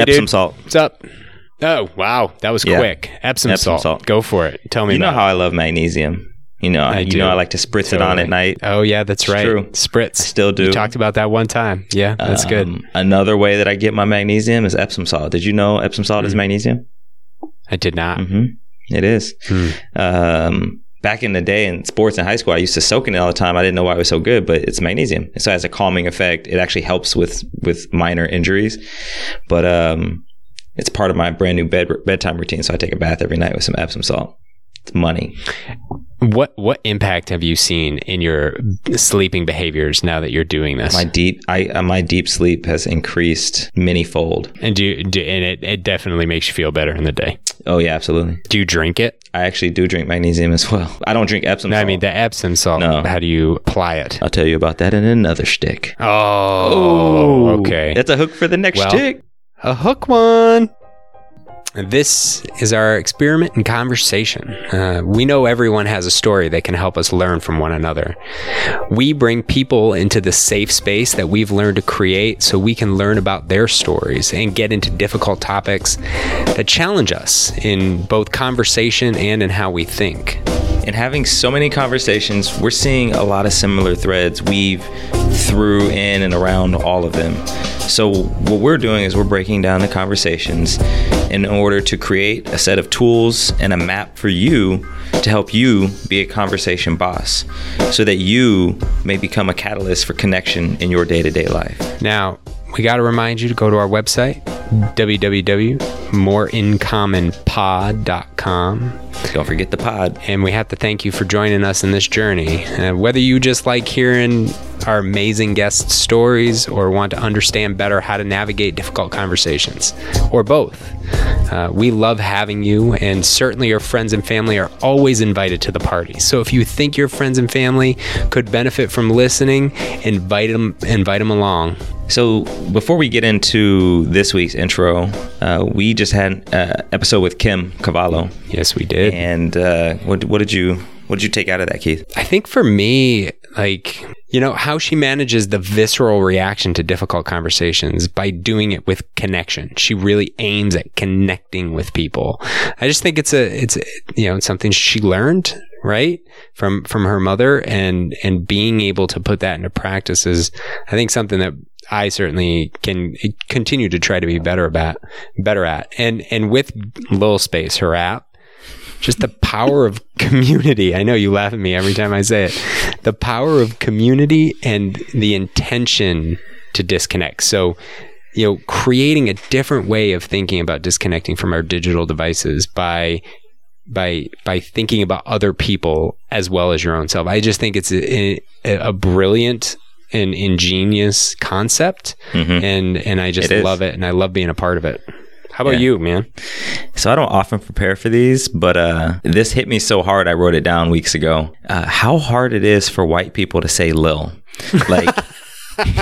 Epsom dude. salt. What's up? Oh, wow. That was Yeah. quick. Epsom, Epsom salt. salt. Go for it. Tell me You know about how I love magnesium. You know, I you do. know I like to spritz it on Totally. at night. Oh, yeah, that's right. true. Spritz. I still do. You talked about that one time. Yeah, that's good. Um, Another way that I get my magnesium is Epsom salt. Did you know Epsom salt is magnesium? I did not. hmm It is. Hmm. Um, back in the day in sports in high school, I used to soak in it all the time. I didn't know why it was so good, but it's magnesium. So it has a calming effect. It actually helps with with minor injuries. But um, it's part of my brand new bed bedtime routine. So I take a bath every night with some Epsom salt. It's money. What what impact have you seen in your sleeping behaviors now that you're doing this? My deep I uh, my deep sleep has increased many fold. and do, you, do and it, it definitely makes you feel better in the day. Oh yeah, absolutely. Do you drink it? I actually do drink magnesium as well. I don't drink Epsom No, salt. I mean the Epsom salt. No. How do you apply it? I'll tell you about that in another stick. Oh, okay. That's a hook for the next Well, stick. A hook one. This is our experiment in conversation. Uh, we know everyone has a story that can help us learn from one another. We bring people into the safe space that we've learned to create so we can learn about their stories and get into difficult topics that challenge us in both conversation and in how we think. And having so many conversations, we're seeing a lot of similar threads weave through in and around all of them. So, what we're doing is we're breaking down the conversations in order to create a set of tools and a map for you to help you be a conversation boss so that you may become a catalyst for connection in your day to day life. Now, we got to remind you to go to our website, www.moreincommonpod.com. Don't forget the pod. and we have to thank you for joining us in this journey. Uh, whether you just like hearing our amazing guest stories or want to understand better how to navigate difficult conversations, or both, uh, we love having you, and certainly your friends and family are always invited to the party. So if you think your friends and family could benefit from listening, invite them, invite them along. So before we get into this week's intro, uh, we just had an episode with Kim Cavallo, Yes, we did. and uh, what what did you what did you take out of that, Keith? I think for me, like, you know, how she manages the visceral reaction to difficult conversations by doing it with connection. She really aims at connecting with people. I just think it's a, it's, you know, it's something she learned, right? From, from her mother and, and being able to put that into practice is, I think something that I certainly can continue to try to be better about, better at. And, and with Lil Space, her app, just the power of community. I know you laugh at me every time I say it. The power of community and the intention to disconnect. So, you know, creating a different way of thinking about disconnecting from our digital devices by by by thinking about other people as well as your own self. I just think it's a, a, a brilliant and ingenious concept Mhm. and and I just It love it and I love being a part of it. How about Yeah. you, man? So I don't often prepare for these, but uh, this hit me so hard. I wrote it down weeks ago. Uh, how hard it is for white people to say "lil," like.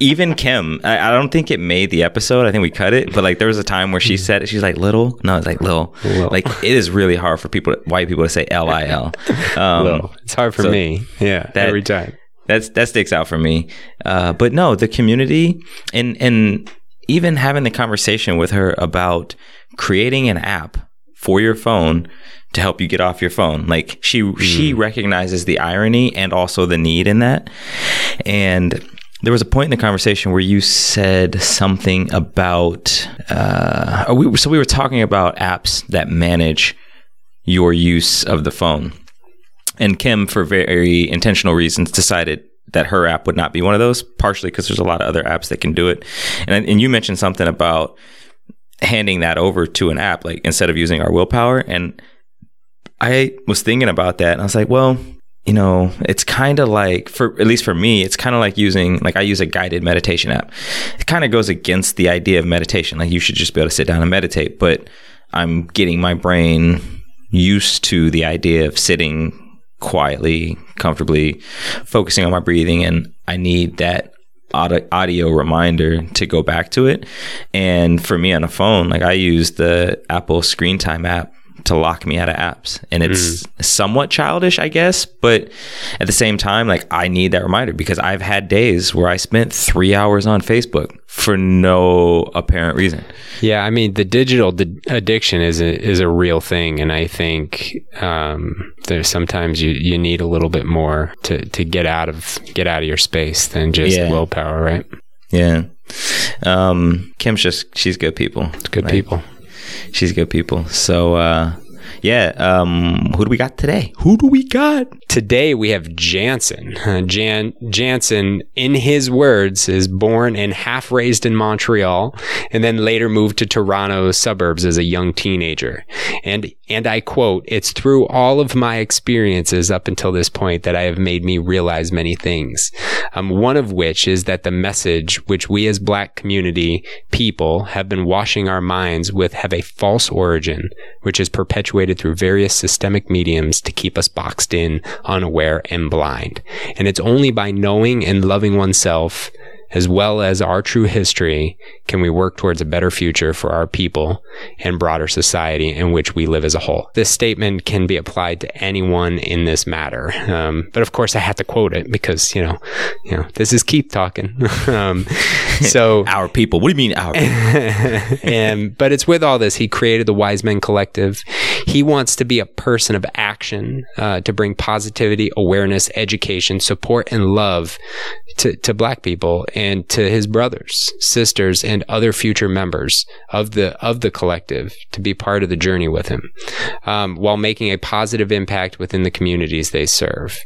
Even Kim, I, I don't think it made the episode. I think we cut it, but like there was a time where she said it. She's like little. No, it's like lil. Lil. Like it is really hard for people, white people, to say L I L. Um, it's hard for so me. Yeah, that- every time. That's that sticks out for me. Uh, but no, the community and and even having the conversation with her about creating an app for your phone to help you get off your phone. Like she she recognizes the irony and also the need in that. And there was a point in the conversation where you said something about uh, we, so we were talking about apps that manage your use of the phone. And Kim, for very intentional reasons, decided that her app would not be one of those, partially because there's a lot of other apps that can do it. And, and you mentioned something about handing that over to an app, like instead of using our willpower. And I was thinking about that and I was like, well, you know, it's kind of like, for at least for me, it's kind of like using, like I use a guided meditation app. It kind of goes against the idea of meditation. Like you should just be able to sit down and meditate, but I'm getting my brain used to the idea of sitting quietly, comfortably, focusing on my breathing, and I need that audio, audio reminder to go back to it. And for me on a phone, like I use the Apple Screen Time app to lock me out of apps. And it's hmm. somewhat childish, I guess. But at the same time, like I need that reminder because I've had days where I spent three hours on Facebook for no apparent reason. Yeah, I mean the digital di- addiction is a is a real thing, and I think um, there's sometimes you, you need a little bit more to, to get out of get out of your space than just Yeah. willpower, right? Yeah. Um, Kim's just, she's good people. It's good Like, people. She's good people. So, uh, yeah. Um, who do we got today? Who do we got? Today we have Jansen. Jan Jansen, in his words, is born and half raised in Montreal, and then later moved to Toronto suburbs as a young teenager. And and I quote, "It's through all of my experiences up until this point that I have made me realize many things. Um, one of which is that the message which we as Black community people have been washing our minds with have a false origin, which is perpetuated through various systemic mediums to keep us boxed in, unaware, and blind. And it's only by knowing and loving oneself as well as our true history can we work towards a better future for our people and broader society in which we live as a whole. This statement can be applied to anyone in this matter. Um, but of course I have to quote it because, you know, you know, this is Keith talking. um, so Our people. What do you mean our people? and but it's with all this he created the wise men collective he wants to be a person of action uh, to bring positivity awareness education support and love to, to black people and to his brothers sisters and other future members of the of the collective to be part of the journey with him um, while making a positive impact within the communities they serve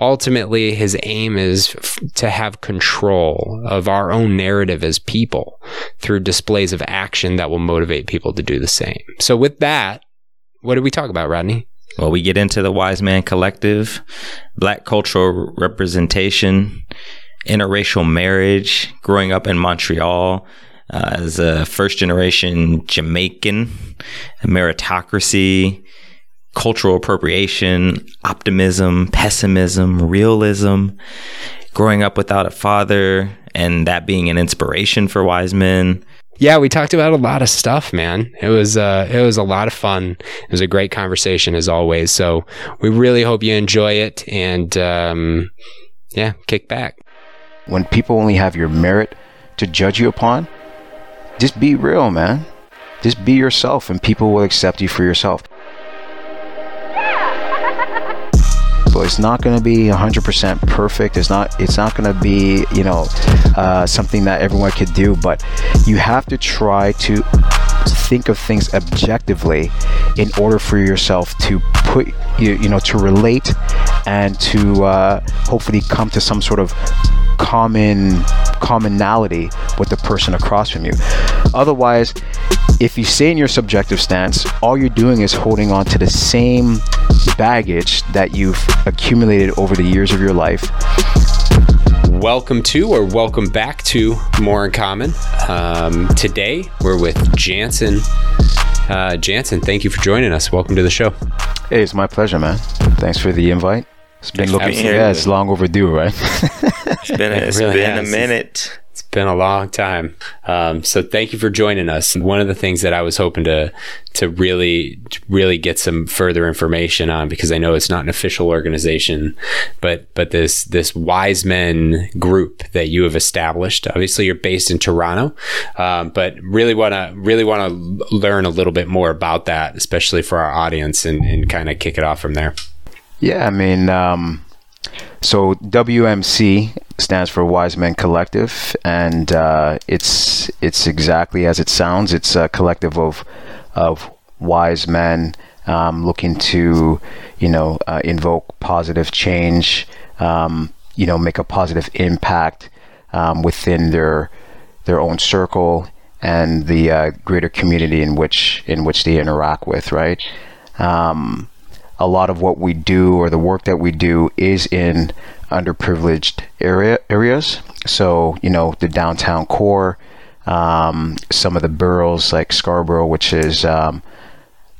ultimately his aim is f- to have control of our own narrative as people through displays of action that will motivate people to do the same. So with that, what did we talk about, Rodney? Well, we get into the Wise Men Collective, Black cultural representation, interracial marriage, growing up in Montreal uh, as a first generation Jamaican, meritocracy, cultural appropriation, optimism, pessimism, realism, growing up without a father, and that being an inspiration for wise men. Yeah, we talked about a lot of stuff, man. It was uh, it was a lot of fun. It was a great conversation as always. So we really hope you enjoy it, and um, yeah, kick back. When people only have your merit to judge you upon, just be real, man. Just be yourself, and people will accept you for yourself. But it's not going to be 100% perfect. It's not. It's not going to be, you know, uh, something that everyone could do. But you have to try to think of things objectively in order for yourself to put you, you know, to relate and to uh, hopefully come to some sort of common commonality with the person across from you. Otherwise, if you stay in your subjective stance, all you're doing is holding on to the same baggage that you've accumulated over the years of your life. Welcome to or welcome back to More in Common. Um, today we're with Jansen. Uh, Jansen, thank you for joining us. Welcome to the show. Hey, it's my pleasure, man. Thanks for the invite. It's been looking, Absolutely. yeah, it's long overdue, right? It's been a, It it's really been a minute. It's been a long time. Um, so thank you for joining us. One of the things that I was hoping to to really to really get some further information on because I know it's not an official organization, but but this this wise men group that you have established. Obviously, you're based in Toronto, um, but really want to really want to learn a little bit more about that, especially for our audience, and, and kind of kick it off from there. Yeah, I mean, um, so WMC stands for Wise Men Collective, and uh, it's it's exactly as it sounds. It's a collective of of wise men um, looking to, you know, uh, invoke positive change, um, you know, make a positive impact um, within their their own circle and the uh, greater community in which in which they interact with, right? Um, a lot of what we do or the work that we do is in underprivileged area areas. So you know the downtown core, um, some of the boroughs like Scarborough, which is um,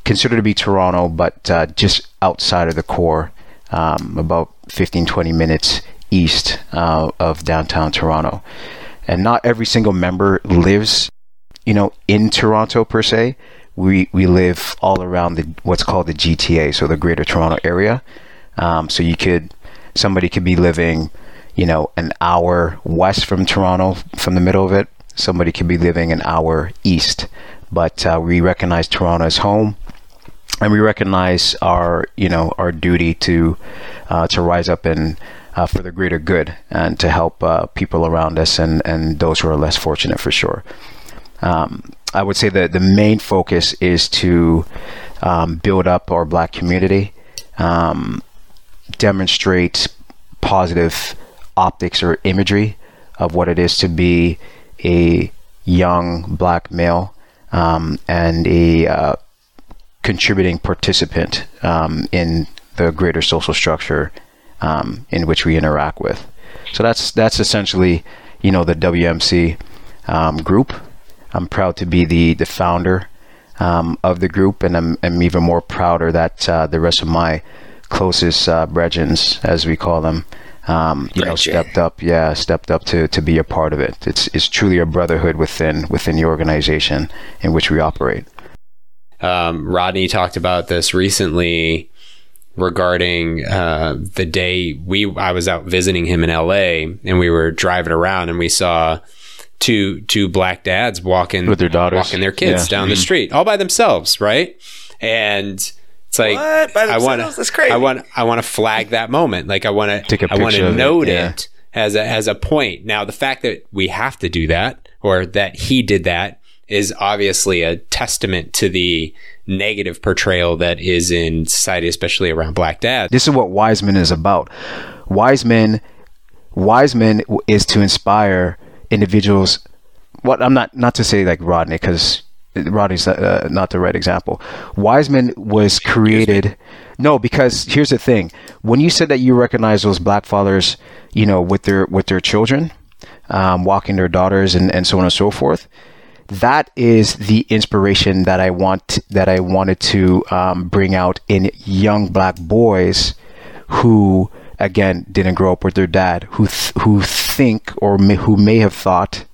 considered to be Toronto, but uh, just outside of the core, um, about 15, 20 minutes east uh, of downtown Toronto. And not every single member lives, you know, in Toronto per se, we we live all around the what's called the GTA, so the Greater Toronto Area. Um, so you could somebody could be living, you know, an hour west from Toronto, from the middle of it. Somebody could be living an hour east, but uh, we recognize Toronto as home, and we recognize our you know our duty to uh, to rise up and uh, for the greater good and to help uh, people around us and, and those who are less fortunate for sure. Um, I would say that the main focus is to um, build up our black community, um, demonstrate positive optics or imagery of what it is to be a young black male um, and a uh, contributing participant um, in the greater social structure um, in which we interact with. So that's that's essentially, you know, the WMC group. I'm proud to be the the founder um, of the group, and I'm, I'm even more prouder that uh, the rest of my closest uh, brethrens, as we call them, um, you know, stepped up. Yeah, stepped up to, to be a part of it. It's it's truly a brotherhood within within the organization in which we operate. Um, Rodney talked about this recently regarding uh, the day we I was out visiting him in L.A. and we were driving around and we saw two two black dads walking with their daughters, walking their kids yeah. down the mm-hmm. street all by themselves, right? And it's like I want to I want I want to flag that moment. Like I want to I want to note it, yeah. it as a as a point. Now the fact that we have to do that or that he did that is obviously a testament to the negative portrayal that is in society, especially around black dads. This is what Wiseman is about. Wiseman, Wiseman is to inspire individuals. What I'm not not to say like Rodney because Rodney's uh, not the right example. Wiseman was created. No, because here's the thing: when you said that you recognize those black fathers, you know, with their with their children, um, walking their daughters, and, and so on and so forth, that is the inspiration that I want that I wanted to um, bring out in young black boys who again didn't grow up with their dad who th- who think or may, who may have thought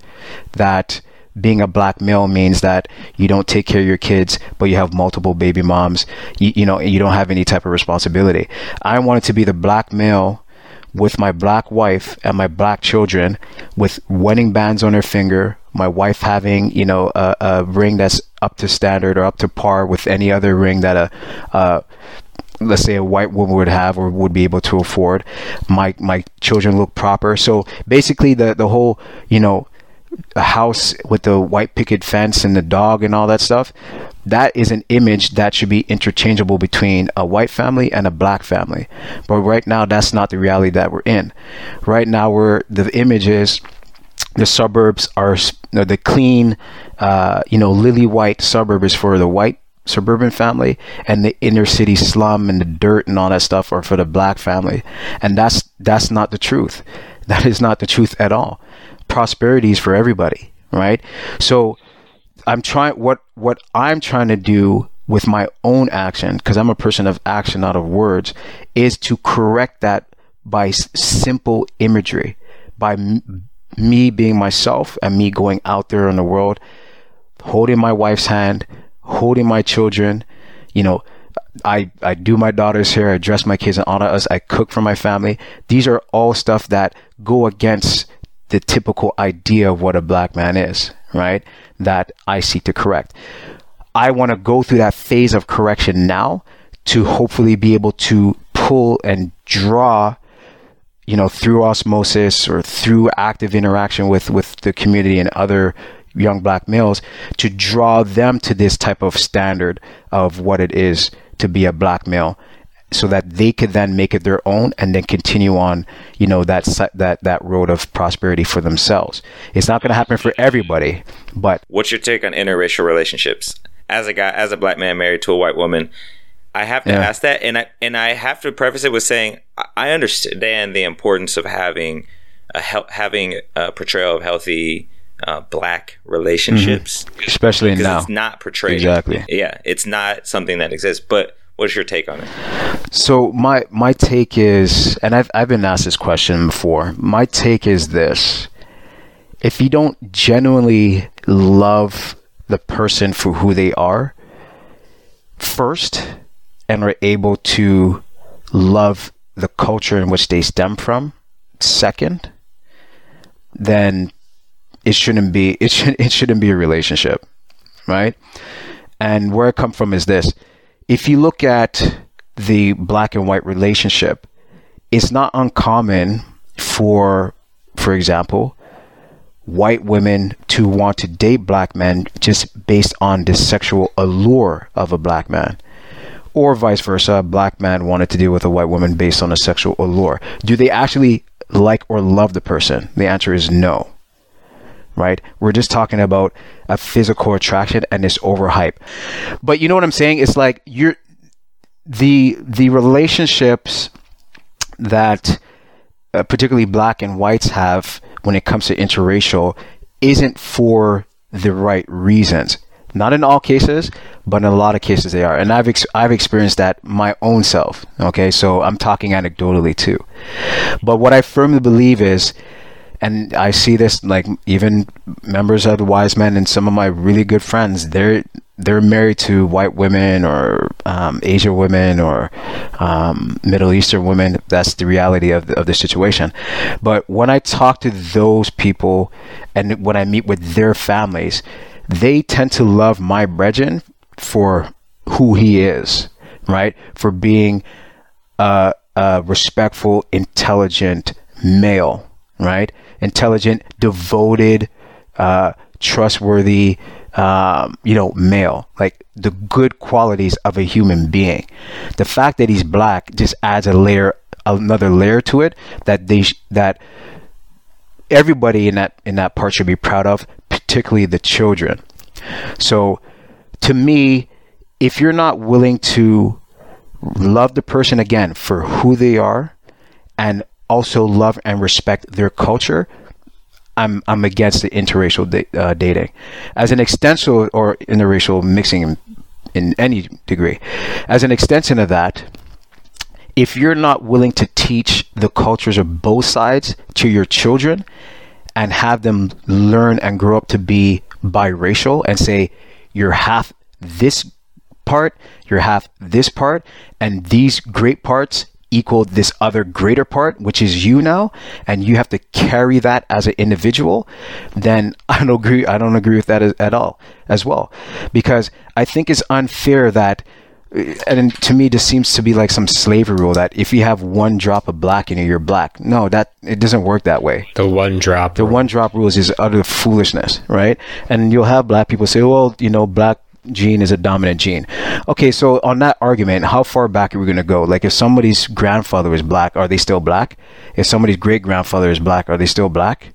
that being a black male means that you don't take care of your kids, but you have multiple baby moms. You, you know, you don't have any type of responsibility. I wanted to be the black male with my black wife and my black children with wedding bands on their finger, my wife having you know a, a, ring that's up to standard or up to par with any other ring that a, a let's say a white woman would have or would be able to afford my my children look proper. So basically the the whole you know a house with the white picket fence and the dog and all that stuff that is an image that should be interchangeable between a white family and a black family. But right now that's not the reality that we're in. Right now we're the image is the suburbs are the clean, uh, you know, lily white suburb is for the white suburban family, and the inner city slum and the dirt and all that stuff are for the black family, and that's that's not the truth. That is not the truth at all. Prosperity is for everybody, right? So, I'm trying what what I'm trying to do with my own action because I'm a person of action, not of words, is to correct that by s- simple imagery, by m- me being myself and me going out there in the world, holding my wife's hand, holding my children, you know, I, I do my daughter's hair, I dress my kids and honor us, I cook for my family. These are all stuff that go against the typical idea of what a black man is, right? That I seek to correct. I want to go through that phase of correction now to hopefully be able to pull and draw you know, through osmosis or through active interaction with, with the community and other young black males to draw them to this type of standard of what it is to be a black male so that they could then make it their own and then continue on you know that that that road of prosperity for themselves it's not going to happen for everybody but what's your take on interracial relationships as a guy as a black man married to a white woman I have to yeah. ask that, and I and I have to preface it with saying I understand the importance of having a having a portrayal of healthy uh, black relationships, mm-hmm. especially now. It's not portrayed exactly. Yeah, it's not something that exists. But what's your take on it? So my my take is, and I've I've been asked this question before. My take is this: if you don't genuinely love the person for who they are, first and are able to love the culture in which they stem from second, then it shouldn't be it should it shouldn't be a relationship, right? And where I come from is this: if you look at the black and white relationship, it's not uncommon for, for example, white women to want to date black men just based on the sexual allure of a black man. Or vice versa, a black man wanted to deal with a white woman based on a sexual allure. Do they actually like or love the person? The answer is no. Right? We're just talking about a physical attraction and this overhype. But you know what I'm saying? It's like you're the the relationships that uh, particularly black and whites have when it comes to interracial isn't for the right reasons. Not in all cases, but in a lot of cases they are. And I've ex- I've experienced that my own self. Okay, so I'm talking anecdotally too. But what I firmly believe is and I see this like even members of the Wise Men and some of my really good friends. They're they're married to white women or um, Asian women or um, Middle Eastern women. That's the reality of the, of the situation. But when I talk to those people and when I meet with their families, they tend to love my brethren for who he is, right? For being a, a respectful, intelligent male, right? Intelligent, devoted, uh, trustworthy, um, you know, male, like the good qualities of a human being. The fact that he's black just adds a layer, another layer to it that they sh- that everybody in that in that part should be proud of, particularly the children. So, to me, if you're not willing to love the person again for who they are, and also love and respect their culture, I'm I'm against the interracial da- uh, dating, as an extension or interracial mixing in, in any degree. As an extension of that, if you're not willing to teach the cultures of both sides to your children and have them learn and grow up to be biracial and say you're half this part, you're half this part, and these great parts equal this other greater part, which is you now, and you have to carry that as an individual, then I don't agree. I don't agree with that as, at all, as well, because I think it's unfair that. Uh, and to me, this seems to be like some slavery rule that if you have one drop of black in you, you're black. No, that it doesn't work that way. The one drop. The one drop rules is utter foolishness, right? And you'll have black people say, "Well, you know, black gene is a dominant gene. Okay, so on that argument, how far back are we going to go? Like, if somebody's grandfather is black, are they still black? If somebody's great grandfather is black, are they still black?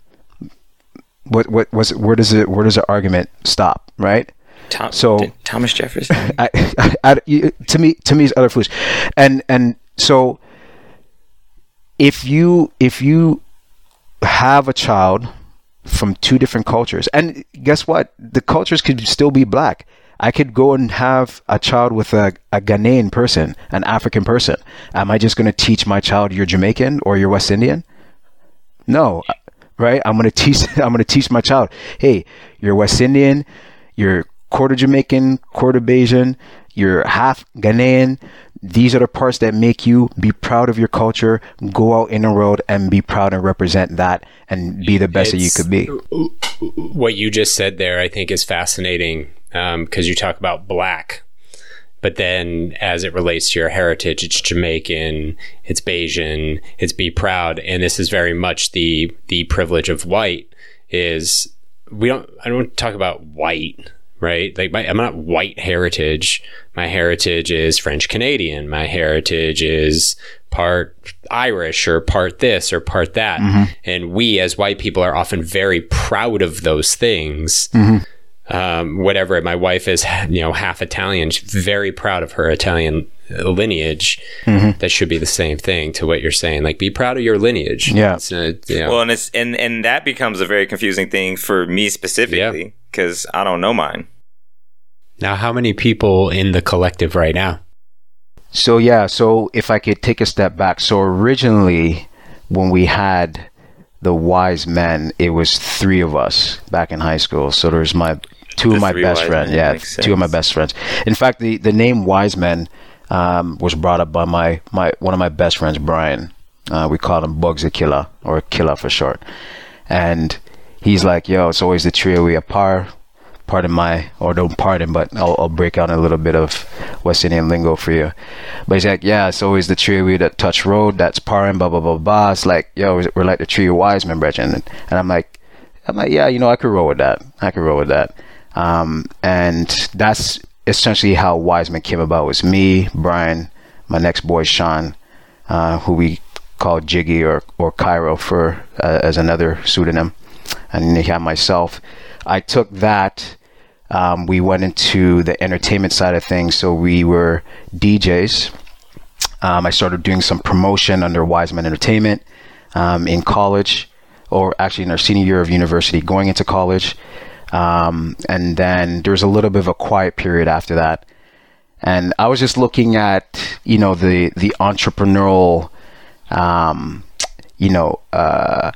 What what was where does it where does the argument stop? Right? Tom, So- Thomas Jefferson. I, I, I- to me to me is utter foolish, and and so if you if you have a child from two different cultures, and guess what, the cultures could still be black. I could go and have a child with a, a Ghanaian person, an African person. Am I just going to teach my child you're Jamaican or you're West Indian? No, right? I'm going to teach. I'm going to teach my child. Hey, you're West Indian. You're quarter Jamaican, quarter Bajan. You're half Ghanaian. These are the parts that make you be proud of your culture. Go out in the world and be proud and represent that, and be the best that you could be. what you just said there, I think, is fascinating Um, because you talk about black, but then as it relates to your heritage, it's Jamaican, it's Bajan, it's be proud, and this is very much the the privilege of white. Is we don't I don't talk about white. Right, like my, I'm not white heritage. My heritage is French Canadian. My heritage is part Irish or part this or part that. Mm-hmm. And we as white people are often very proud of those things. Mm-hmm. Um, whatever. My wife is, you know, half Italian. She's very proud of her Italian lineage. That should be the same thing to what you're saying. Like, be proud of your lineage. Yeah. It's, uh, you know, well, and it's and and that becomes a very confusing thing for me specifically because I don't know mine. now, how many people in the collective right now? So yeah, so if I could take a step back, so originally when we had the wise men, it was three of us back in high school. So there's my two The of my best friends. Yeah, two of my best friends. In fact, the the name Wise Men um, was brought up by my my one of my best friends, Brian. Uh, we call him Bugsy Killer or Killer for short, and he's like, "Yo, it's always the trio we apart." Pardon my, or don't pardon, but I'll, I'll break out a little bit of West Indian lingo for you. But he's like, yeah, it's always the tree we that touch road, that's parring, blah blah blah blah. It's like, yo, we're like the trio wise men, brethren. And, and I'm like, I'm like, yeah, you know, I could roll with that. I could roll with that. Um, and that's essentially how Wiseman came about. Was me, Brian, my next boy Sean, uh, who we call Jiggy or or Cairo for uh, as another pseudonym, and then have myself. I took that. Um, we went into the entertainment side of things, so we were DJs. Um, I started doing some promotion under Wiseman Entertainment um, in college, or actually in our senior year of university, going into college. Um, and then there was a little bit of a quiet period after that. And I was just looking at, you know, the the entrepreneurial, um, you know, uh,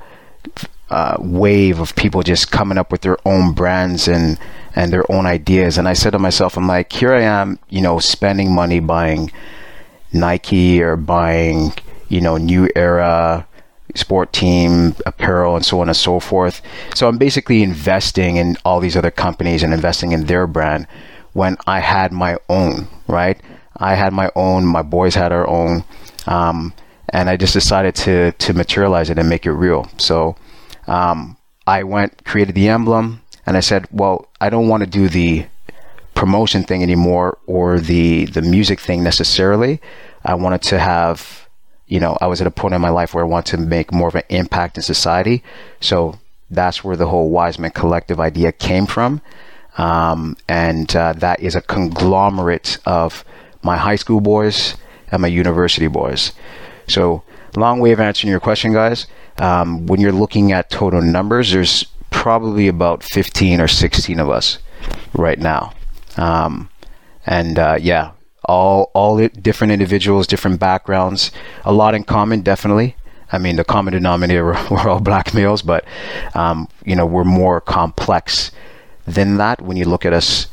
uh, wave of people just coming up with their own brands and and their own ideas. And I said to myself, I'm like, here I am, you know, spending money buying Nike or buying, you know, New Era sport team apparel and so on and so forth. So I'm basically investing in all these other companies and investing in their brand when I had my own, right? I had my own, my boys had our own. Um, and I just decided to to materialize it and make it real. So um, I went created the emblem, and I said, well, I don't want to do the promotion thing anymore or the the music thing necessarily. I wanted to have, you know, I was at a point in my life where I wanted to make more of an impact in society. So that's where the whole Wise Men Collective idea came from, um, and uh, that is a conglomerate of my high school boys and my university boys. So, long way of answering your question, guys. Um, when you're looking at total numbers, there's probably about 15 or 16 of us right now. Um, and uh, yeah, all all different individuals, different backgrounds, a lot in common, definitely. I mean, the common denominator we're, we're all black males, but um, you know we're more complex than that when you look at us,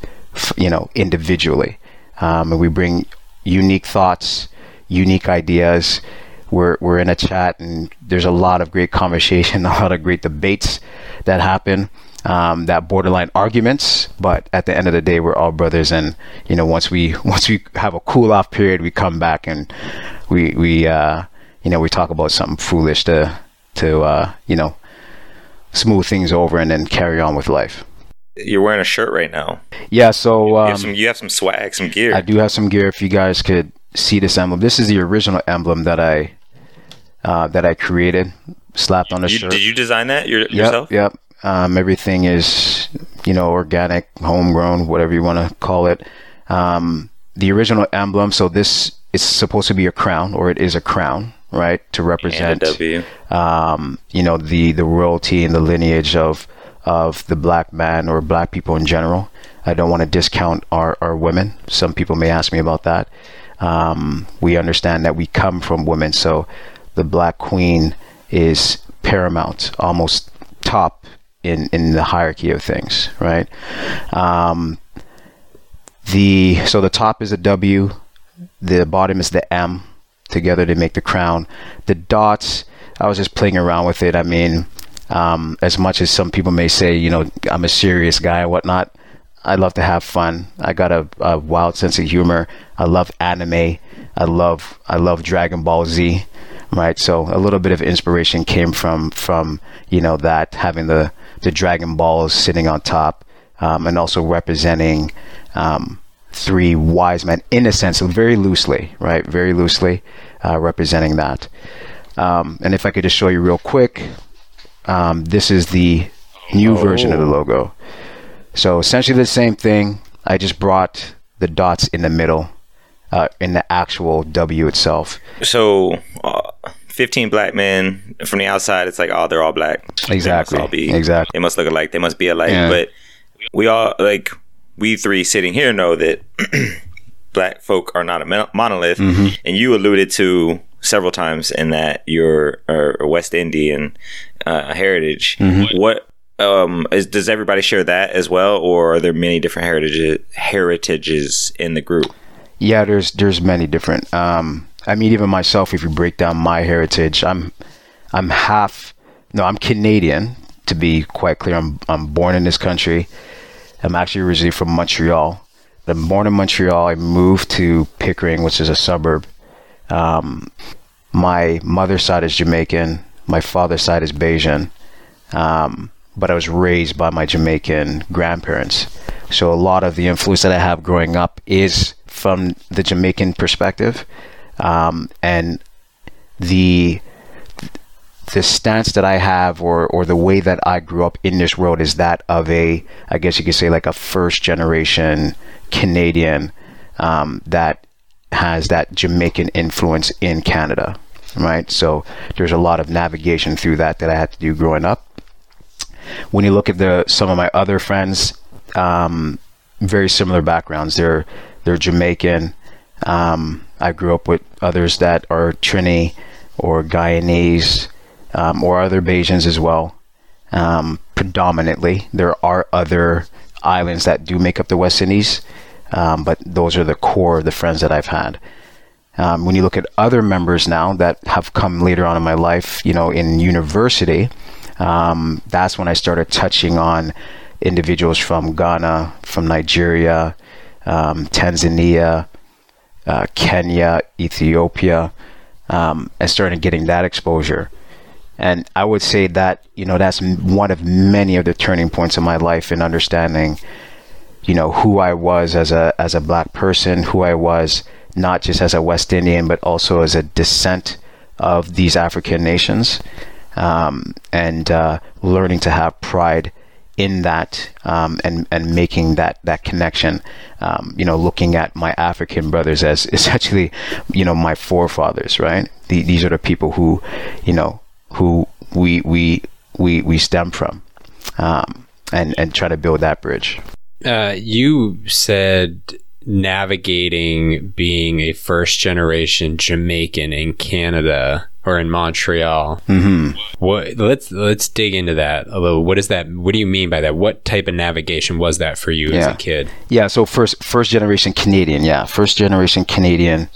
you know, individually. Um, and we bring unique thoughts, unique ideas. We're we're in a chat, and there's a lot of great conversation, a lot of great debates that happen. Um, that borderline arguments, but at the end of the day, we're all brothers. And you know, once we once we have a cool off period, we come back and we we uh, you know we talk about something foolish to to uh, you know smooth things over and then carry on with life. You're wearing a shirt right now. Yeah, so You um, have some. You have some swag, some gear. I do have some gear. If you guys could see this emblem, this is the original emblem that I uh, that I created, slapped on the You- shirt. did you design that your, Yep, yourself? yep. Um, everything is, you know, organic, homegrown, whatever you want to call it. Um, the original emblem. So this is supposed to be a crown, or it is a crown, right, to represent, a W. um, you know, the the royalty and the lineage of of the black man or black people in general. I don't want to discount our, our women. Some people may ask me about that. Um, we understand that we come from women, so the black queen is paramount, almost top in in the hierarchy of things, right? Um, the so the top is a W, the bottom is the M. Together they make the crown. The dots, I was just playing around with it. I mean, um, as much as some people may say, you know, I'm a serious guy and whatnot, I love to have fun. I got a, a wild sense of humor. I love anime. I love I love Dragon Ball Z, right? So a little bit of inspiration came from from you know that having the the Dragon Balls sitting on top, um, and also representing um, three wise men in a sense, very loosely, right? Very loosely uh, representing that. Um, and if I could just show you real quick, um, this is the new version of the logo. So essentially the same thing. I just brought the dots in the middle, uh, in the actual W itself. So, uh, 15 black men from the outside, it's like, oh, they're all black. They Exactly. all be- Exactly. They must look alike. They must be alike. Yeah. But we all, like, we three sitting here know that black folk are not a monolith. Mm-hmm. And you alluded to several times in that your uh, West Indian uh, heritage. Mm-hmm. What um, is, does everybody share that as well, or are there many different heritages heritages in the group? Yeah, there's there's many different. Um, I mean, even myself, if you break down my heritage, I'm I'm half. No, I'm Canadian. To be quite clear, I'm I'm born in this country. I'm actually originally from Montreal. I'm born in Montreal. I moved to Pickering, which is a suburb. Um, my mother's side is Jamaican. My father's side is Bajan. Um, but I was raised by my Jamaican grandparents. So a lot of the influence that I have growing up is from the Jamaican perspective, um, and the the stance that I have, or or the way that I grew up in this world, is that of a, I guess you could say, like a first generation Canadian um, that has that Jamaican influence in Canada, right? So there's a lot of navigation through that that I had to do growing up. When you look at the some of my other friends, um, very similar backgrounds. They're they're Jamaican. Um, I grew up with others that are Trini or Guyanese um, or other Bajans as well. Um, predominantly, there are other islands that do make up the West Indies, um, but those are the core of the friends that I've had. Um, when you look at other members now that have come later on in my life, you know, in university, um, that's when I started touching on individuals from Ghana, from Nigeria, um, Tanzania, uh, Kenya, Ethiopia, um, and started getting that exposure. And I would say that, you know, that's one of many of the turning points in my life in understanding, you know, who I was as a, as a black person, who I was not just as a West Indian, but also as a descent of these African nations, um, and uh, learning to have pride in that um, and and making that that connection. Um, you know, looking at my African brothers as essentially, you know, my forefathers. Right? The, these are the people who, you know, who we we we we stem from, um, and and try to build that bridge. Uh, you said navigating being a first generation Jamaican in Canada or in Montreal. Mm-hmm. What let's let's dig into that a little. What is that? What do you mean by that? What type of navigation was that for you as a kid? Yeah. So first first generation Canadian. Yeah, first generation Canadian.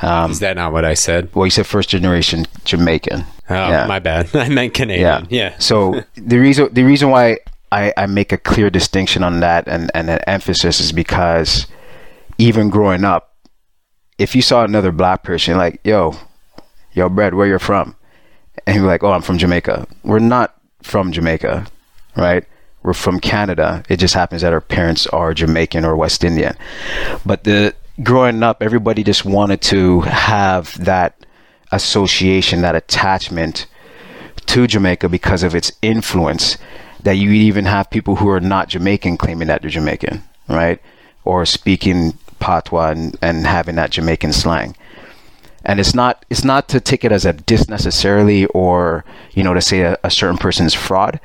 Um, Is that not what I said? well, you said first generation Jamaican. Oh, Yeah. my bad. I meant Canadian. Yeah. So the reason the reason why I, I make a clear distinction on that and, and an emphasis is because even growing up, if you saw another black person like, yo, yo, Brad, where you're from? And you're like, oh, I'm from Jamaica. We're not from Jamaica, right? We're from Canada. It just happens that our parents are Jamaican or West Indian. But the growing up, everybody just wanted to have that association, that attachment to Jamaica because of its influence that you even have people who are not Jamaican claiming that they're Jamaican, right? Or speaking patois and, and having that Jamaican slang. And it's not it's not to take it as a diss necessarily or, you know, to say a, a certain person is fraud.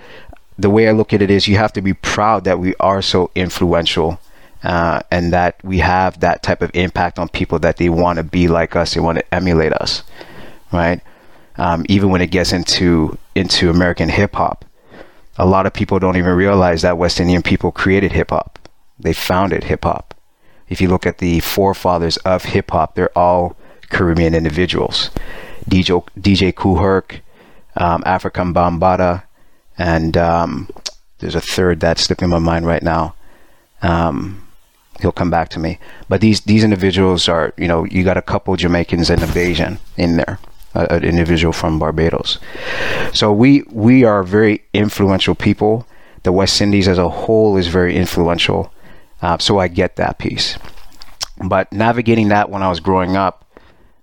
The way I look at it is you have to be proud that we are so influential uh, and that we have that type of impact on people that they want to be like us, they want to emulate us, right? Um, even when it gets into into American hip hop, a lot of people don't even realize that West Indian people created hip hop. They founded hip hop. If you look at the forefathers of hip hop, they're all Caribbean individuals. DJ DJ Herc, um, Afrika Bambaataa, and um, there's a third that's slipping my mind right now. Um, he'll come back to me. But these these individuals are, you know, you got a couple Jamaicans and a Bajan in there, a- an individual from Barbados. So we we are very influential people. The West Indies as a whole is very influential. Uh, so I get that piece. But navigating that when I was growing up,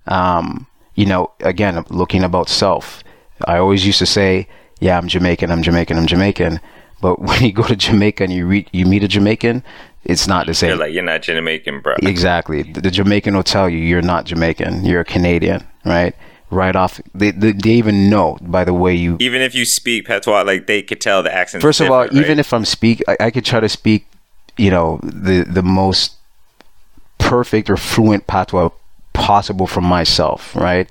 um, you know, again, looking about self, I always used to say, "Yeah, I'm Jamaican. I'm Jamaican. I'm Jamaican." But when you go to Jamaica and you re- you meet a Jamaican, it's not the same. They're like, you're not Jamaican, bro. Exactly. The, the Jamaican will tell you you're not Jamaican. You're a Canadian, right? Right off, they, they, they even know by the way you. Even if you speak patois, like they could tell the accent. First of all, even if I'm speak, I, I could try to speak, you know, the the most perfect or fluent patois possible for myself, right?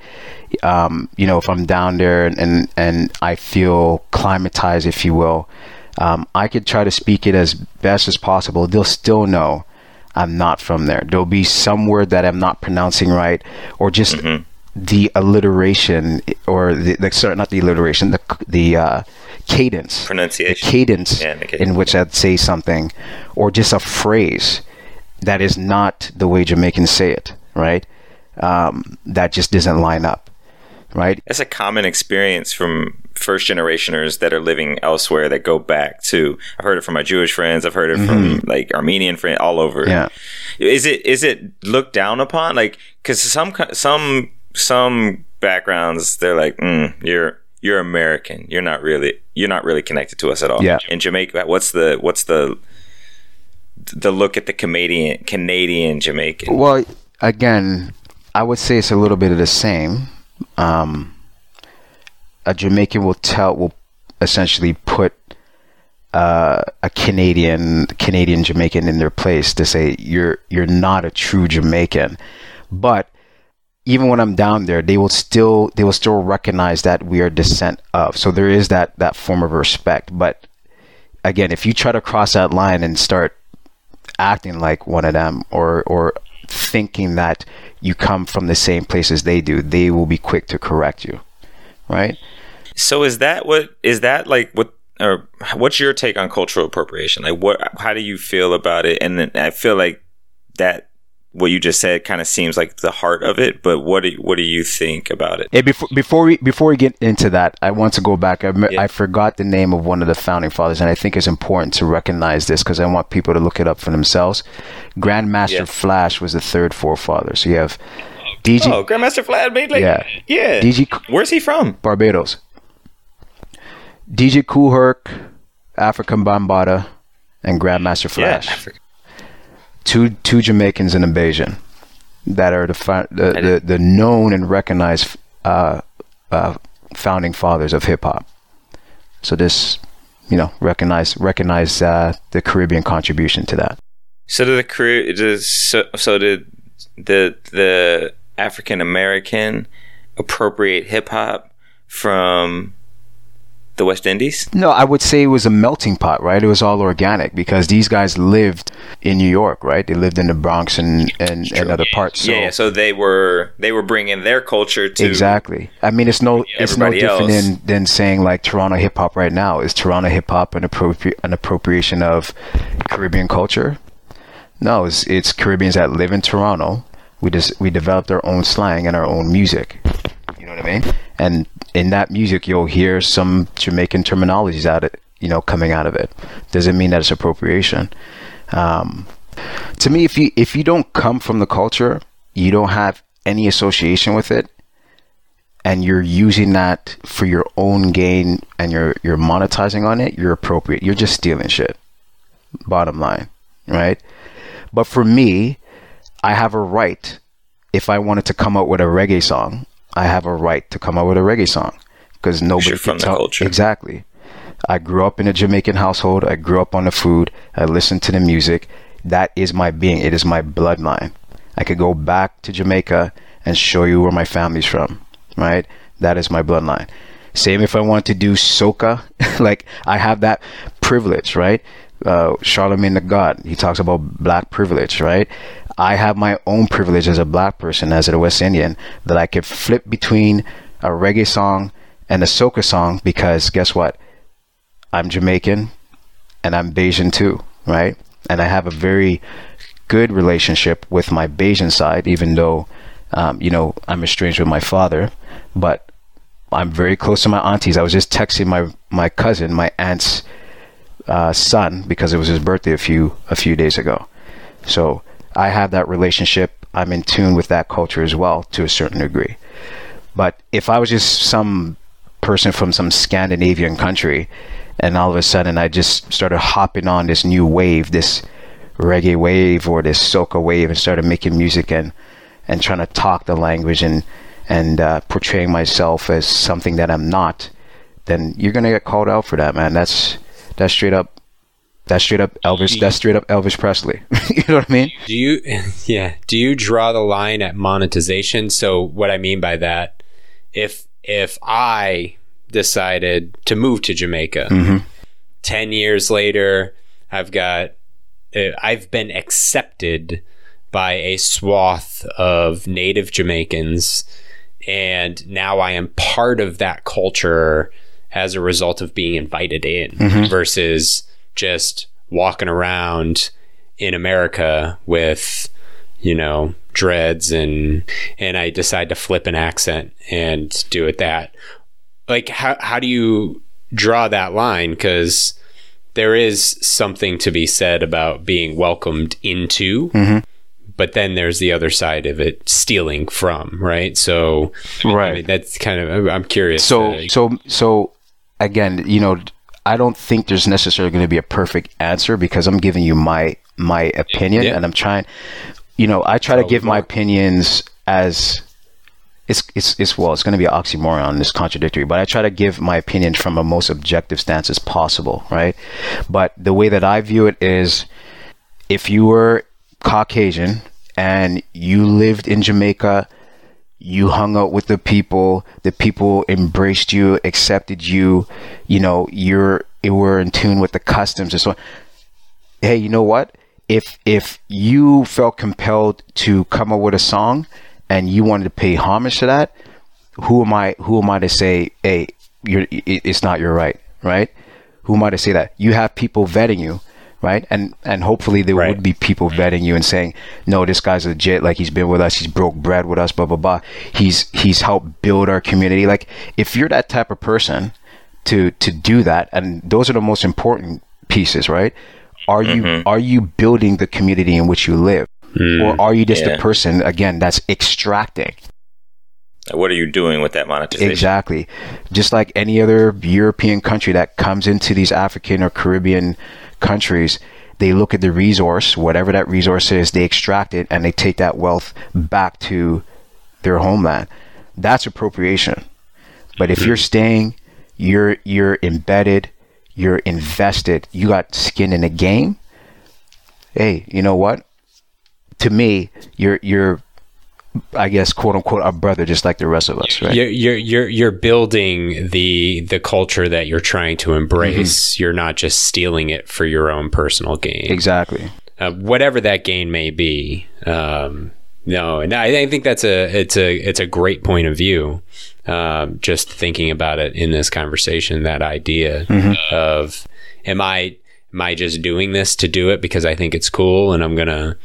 Um, you know, if I'm down there and, and and I feel climatized, if you will, Um, I could try to speak it as best as possible. They'll still know I'm not from there. There'll be some word that I'm not pronouncing right, or just the alliteration, or the, the sorry, not the alliteration, the the uh, cadence, Pronunciation. cadence Yeah, the cadence. in which I'd say something, or just a phrase that is not the way Jamaicans say it, right? Um, that just doesn't line up, right? That's a common experience from first generationers that are living elsewhere that go back to. I've heard it from my Jewish friends. I've heard it from like Armenian friends all over. Mm-hmm. Yeah. Is it is it looked down upon? Like because some some some backgrounds they're like mm, you're you're American. You're not really you're not really connected to us at all. Yeah. In Jamaica, what's the what's the the look at the Canadian Canadian Jamaican? Well, again, I would say it's a little bit of the same. Um, a Jamaican will tell will essentially put uh, a Canadian Canadian Jamaican in their place to say you're you're not a true Jamaican, but even when I'm down there, they will still they will still recognize that we are descent of. So there is that that form of respect. But again, if you try to cross that line and start acting like one of them or or thinking that you come from the same place as they do, they will be quick to correct you. Right? So is that what is that like what or what's your take on cultural appropriation? Like what how do you feel about it? And then I feel like that what you just said kind of seems like the heart of it, but what do you, what do you think about it? Hey, before before we before we get into that, I want to go back. I, Yeah. I forgot the name of one of the founding fathers, and I think it's important to recognize this because I want people to look it up for themselves. Grandmaster Yeah. Flash was the third forefather. So you have DG Oh, Grandmaster Flash made like Yeah. yeah. DG Where's he from? Barbados, DJ Kool Herc, Afrika Bambaataa, and Grandmaster Flash. Yeah. Two two Jamaicans and a Bajan that are the fi- the, the, the known and recognized uh, uh, founding fathers of hip hop. So this, you know, recognize recognize uh, the Caribbean contribution to that. So did the so, so did the the African American appropriate hip hop from the West Indies? No, I would say it was a melting pot, right? It was all organic because these guys lived in New York, right? They lived in the Bronx and and, and other parts. So yeah, so they were they were bringing their culture to Exactly. I mean, it's no it's no different else. than, than saying like Toronto hip hop right now. Is Toronto hip hop an appropri- an appropriation of Caribbean culture? No, it's it's Caribbeans that live in Toronto. We just we developed our own slang and our own music. You know what I mean? And in that music, you'll hear some Jamaican terminologies out it, you know, coming out of it. Doesn't mean that it's appropriation. Um, to me, if you if you don't come from the culture, you don't have any association with it, and you're using that for your own gain and you're you're monetizing on it, you're appropriate. You're just stealing shit. Bottom line, right? But for me, I have a right. If I wanted to come out with a reggae song, I have a right to come out with a reggae song because nobody you're from can the tell culture. exactly. I grew up in a Jamaican household. I grew up on the food. I listened to the music. That is my being. It is my bloodline. I could go back to Jamaica and show you where my family's from, right? That is my bloodline. Same if I want to do soca, like I have that privilege, right? Uh, Charlemagne the God, he talks about black privilege, right? I have my own privilege as a black person, as a West Indian, that I could flip between a reggae song and a soca song because guess what? I'm Jamaican and I'm Bajan too, right? And I have a very good relationship with my Bajan side, even though, um, you know, I'm estranged with my father, but I'm very close to my aunties. I was just texting my, my cousin, my aunt's uh, son, because it was his birthday a few a few days ago. So I have that relationship. I'm in tune with that culture as well to a certain degree. But if I was just some person from some Scandinavian country, and all of a sudden I just started hopping on this new wave, this reggae wave or this soca wave, and started making music and and trying to talk the language and and uh, portraying myself as something that I'm not, then you're gonna get called out for that, man. That's that's straight up. That's straight up Elvis. That's straight up Elvis Presley. you know what I mean? Do you, yeah, do you draw the line at monetization? So what I mean by that, if if I decided to move to Jamaica, 10 years later, I've got, uh, I've been accepted by a swath of native Jamaicans. And now I am part of that culture as a result of being invited in Mm-hmm. versus just walking around in America with, you know, dreads and and I decide to flip an accent and do it that. Like how how do you draw that line because there is something to be said about being welcomed into Mm-hmm. but then there's the other side of it stealing from right so I Right. mean, that's kind of i'm curious so so so again you know i don't think there's necessarily going to be a perfect answer because i'm giving you my my opinion Yeah. and i'm trying you know i try to give my opinions as it's it's it's well it's going to be an oxymoron it's contradictory but i try to give my opinion from a most objective stance as possible right but the way that i view it is if you were caucasian and you lived in jamaica you hung out with the people the people embraced you accepted you you know you're you were in tune with the customs and so hey you know what? If if you felt compelled to come up with a song and you wanted to pay homage to that who am i who am i to say hey you're it's not your right right? Who am i to say that? You have people vetting you right? And and hopefully there Right. would be people vetting you and saying no this guy's legit. Like he's been with us. He's broke bread with us blah blah blah. He's he's helped build our community. Like if you're that type of person to to do that and those are the most important pieces right? Are you mm-hmm. are you building the community in which you live? Mm. Or are you just Yeah. a person again that's extracting? What are you doing with that monetization? Exactly. Just like any other European country that comes into these African or Caribbean countries, they look at the resource, whatever that resource is, they extract it and they take that wealth back to their homeland. That's appropriation. But if you're staying, you're you're embedded, you're invested, you got skin in the game. Hey, you know what? To me, you're you're I guess quote unquote a brother just like the rest of us, right? you're, you're you're you're building the the culture that you're trying to embrace. You're not just stealing it for your own personal gain, Exactly. uh, whatever that gain may be. Um, no, and I, I think that's a it's a it's a great point of view. Um, just thinking about it in this conversation, that idea of am I am I just doing this to do it because I think it's cool and I'm gonna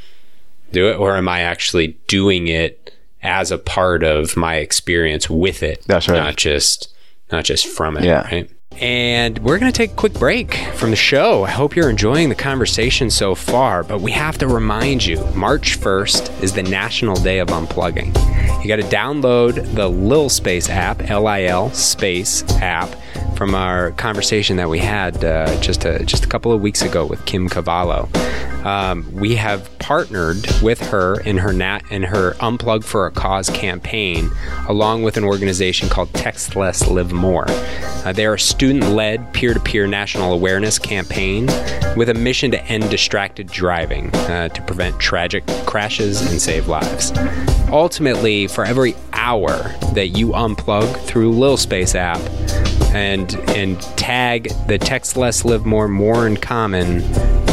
do it, or am I actually doing it as a part of my experience with it? That's right. Not just not just from it. Yeah. Right. And we're going to take a quick break from the show. I hope you're enjoying the conversation so far, but we have to remind you March 1st is the National Day of Unplugging. You got to download the Lil Space app, L I L Space app, from our conversation that we had uh, just, a, just a couple of weeks ago with Kim Cavallo. Um, we have partnered with her in her nat in her Unplug for a Cause campaign, along with an organization called Text Less Live More. Uh, they are a student-led peer-to-peer national awareness campaign with a mission to end distracted driving uh, to prevent tragic crashes and save lives. Ultimately, for every hour that you unplug through Lil Space app and and tag the Text Less Live More More in Common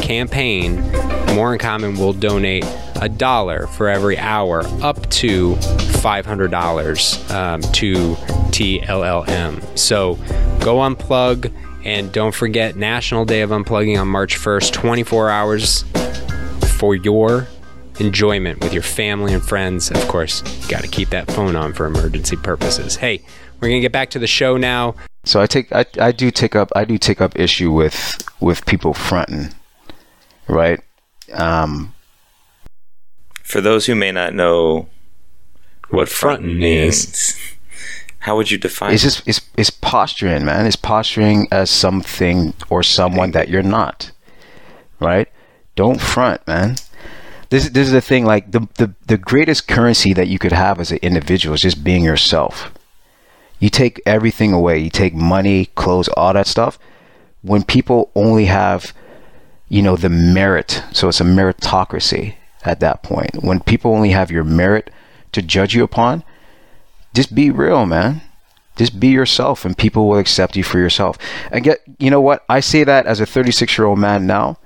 campaign, More in Common will donate a dollar for every hour up to $500 um, to TLLM. So go unplug and don't forget National Day of Unplugging on March 1st, 24 hours for your enjoyment with your family and friends. Of course, you got to keep that phone on for emergency purposes. Hey, we're going to get back to the show now. So I take I, I do take up I do take up issue with with people fronting, right? Um, For those who may not know what fronting is, means, how would you define it's it? just it's it's posturing, man. It's posturing as something or someone that you're not, right? Don't front, man. This this is the thing. Like the the the greatest currency that you could have as an individual is just being yourself. You take everything away. You take money, clothes, all that stuff. When people only have, you know, the merit, so it's a meritocracy at that point. When people only have your merit to judge you upon, just be real, man. just be yourself and people will accept you for yourself and get you know what i say that as a 36 year old man now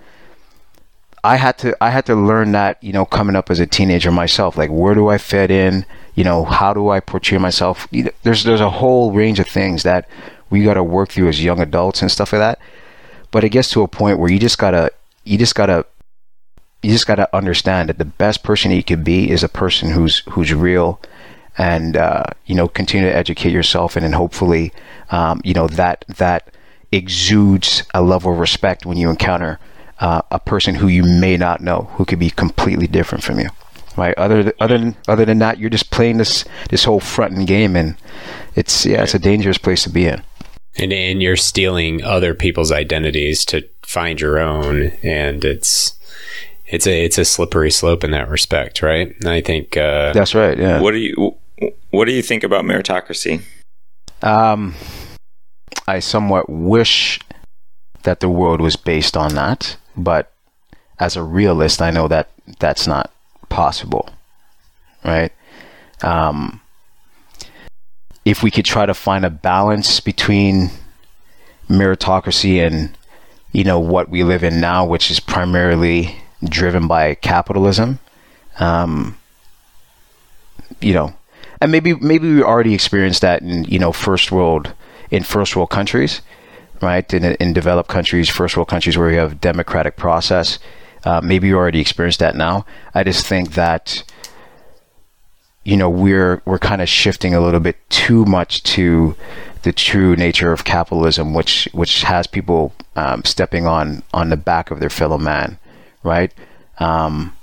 i had to i had to learn that you know coming up as a teenager myself like where do i fit in you know how do i portray myself? There's there's a whole range of things that we got to work through as young adults and stuff like that. But it gets to a point where you just gotta you just gotta you just gotta understand that the best person you could be is a person who's who's real and uh, you know continue to educate yourself and then hopefully um, you know that that exudes a level of respect when you encounter uh, a person who you may not know who could be completely different from you right other th- other than other than that you're just playing this this whole fronting game and it's yeah it's a dangerous place to be in. And and you're stealing other people's identities to find your own and it's it's a it's a slippery slope in that respect right? And i think uh that's right yeah. What do you What do you think about meritocracy? Um, I somewhat wish that the world was based on that, but as a realist, I know that that's not possible, right? Um, if we could try to find a balance between meritocracy and you know what we live in now, which is primarily driven by capitalism, um, you know, and maybe maybe we already experienced that in you know first world in first world countries, right? In in developed countries, first world countries where we have democratic process, uh, maybe you already experienced that now. I just think that you know we're we're kind of shifting a little bit too much to the true nature of capitalism, which which has people um, stepping on on the back of their fellow man, right? Um,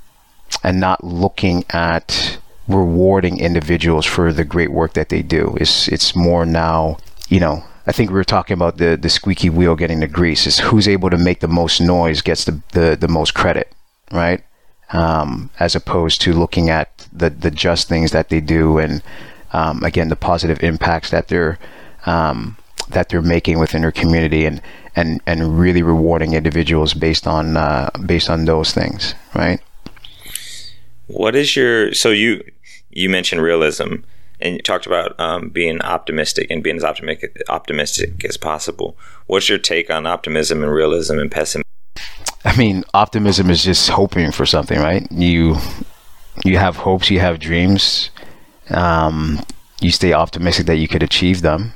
and not looking at rewarding individuals for the great work that they do. It's it's more now, you know. I think we were talking about the the squeaky wheel getting the grease. Is who's able to make the most noise gets the the, the most credit, right? Um, as opposed to looking at the the just things that they do and um, again the positive impacts that they're um, that they're making within their community and and and really rewarding individuals based on uh, based on those things, right? What is your so you you mentioned realism and you talked about um, being optimistic and being as optimistic optimistic as possible. What's your take on optimism and realism and pessimism? I mean, optimism is just hoping for something, right? You you have hopes, you have dreams, um, you stay optimistic that you could achieve them,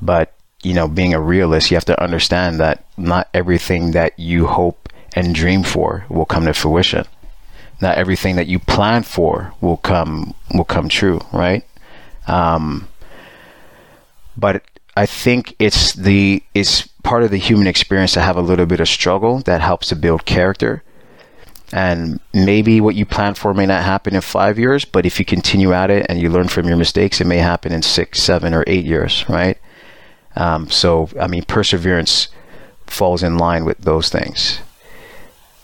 but you know, being a realist, you have to understand that not everything that you hope and dream for will come to fruition. Not everything that you plan for will come will come true, right? Um, but I think it's the it's part of the human experience to have a little bit of struggle that helps to build character. And maybe what you plan for may not happen in five years, but if you continue at it and you learn from your mistakes, it may happen in six, seven, or eight years, right? Um, so, I mean, perseverance falls in line with those things.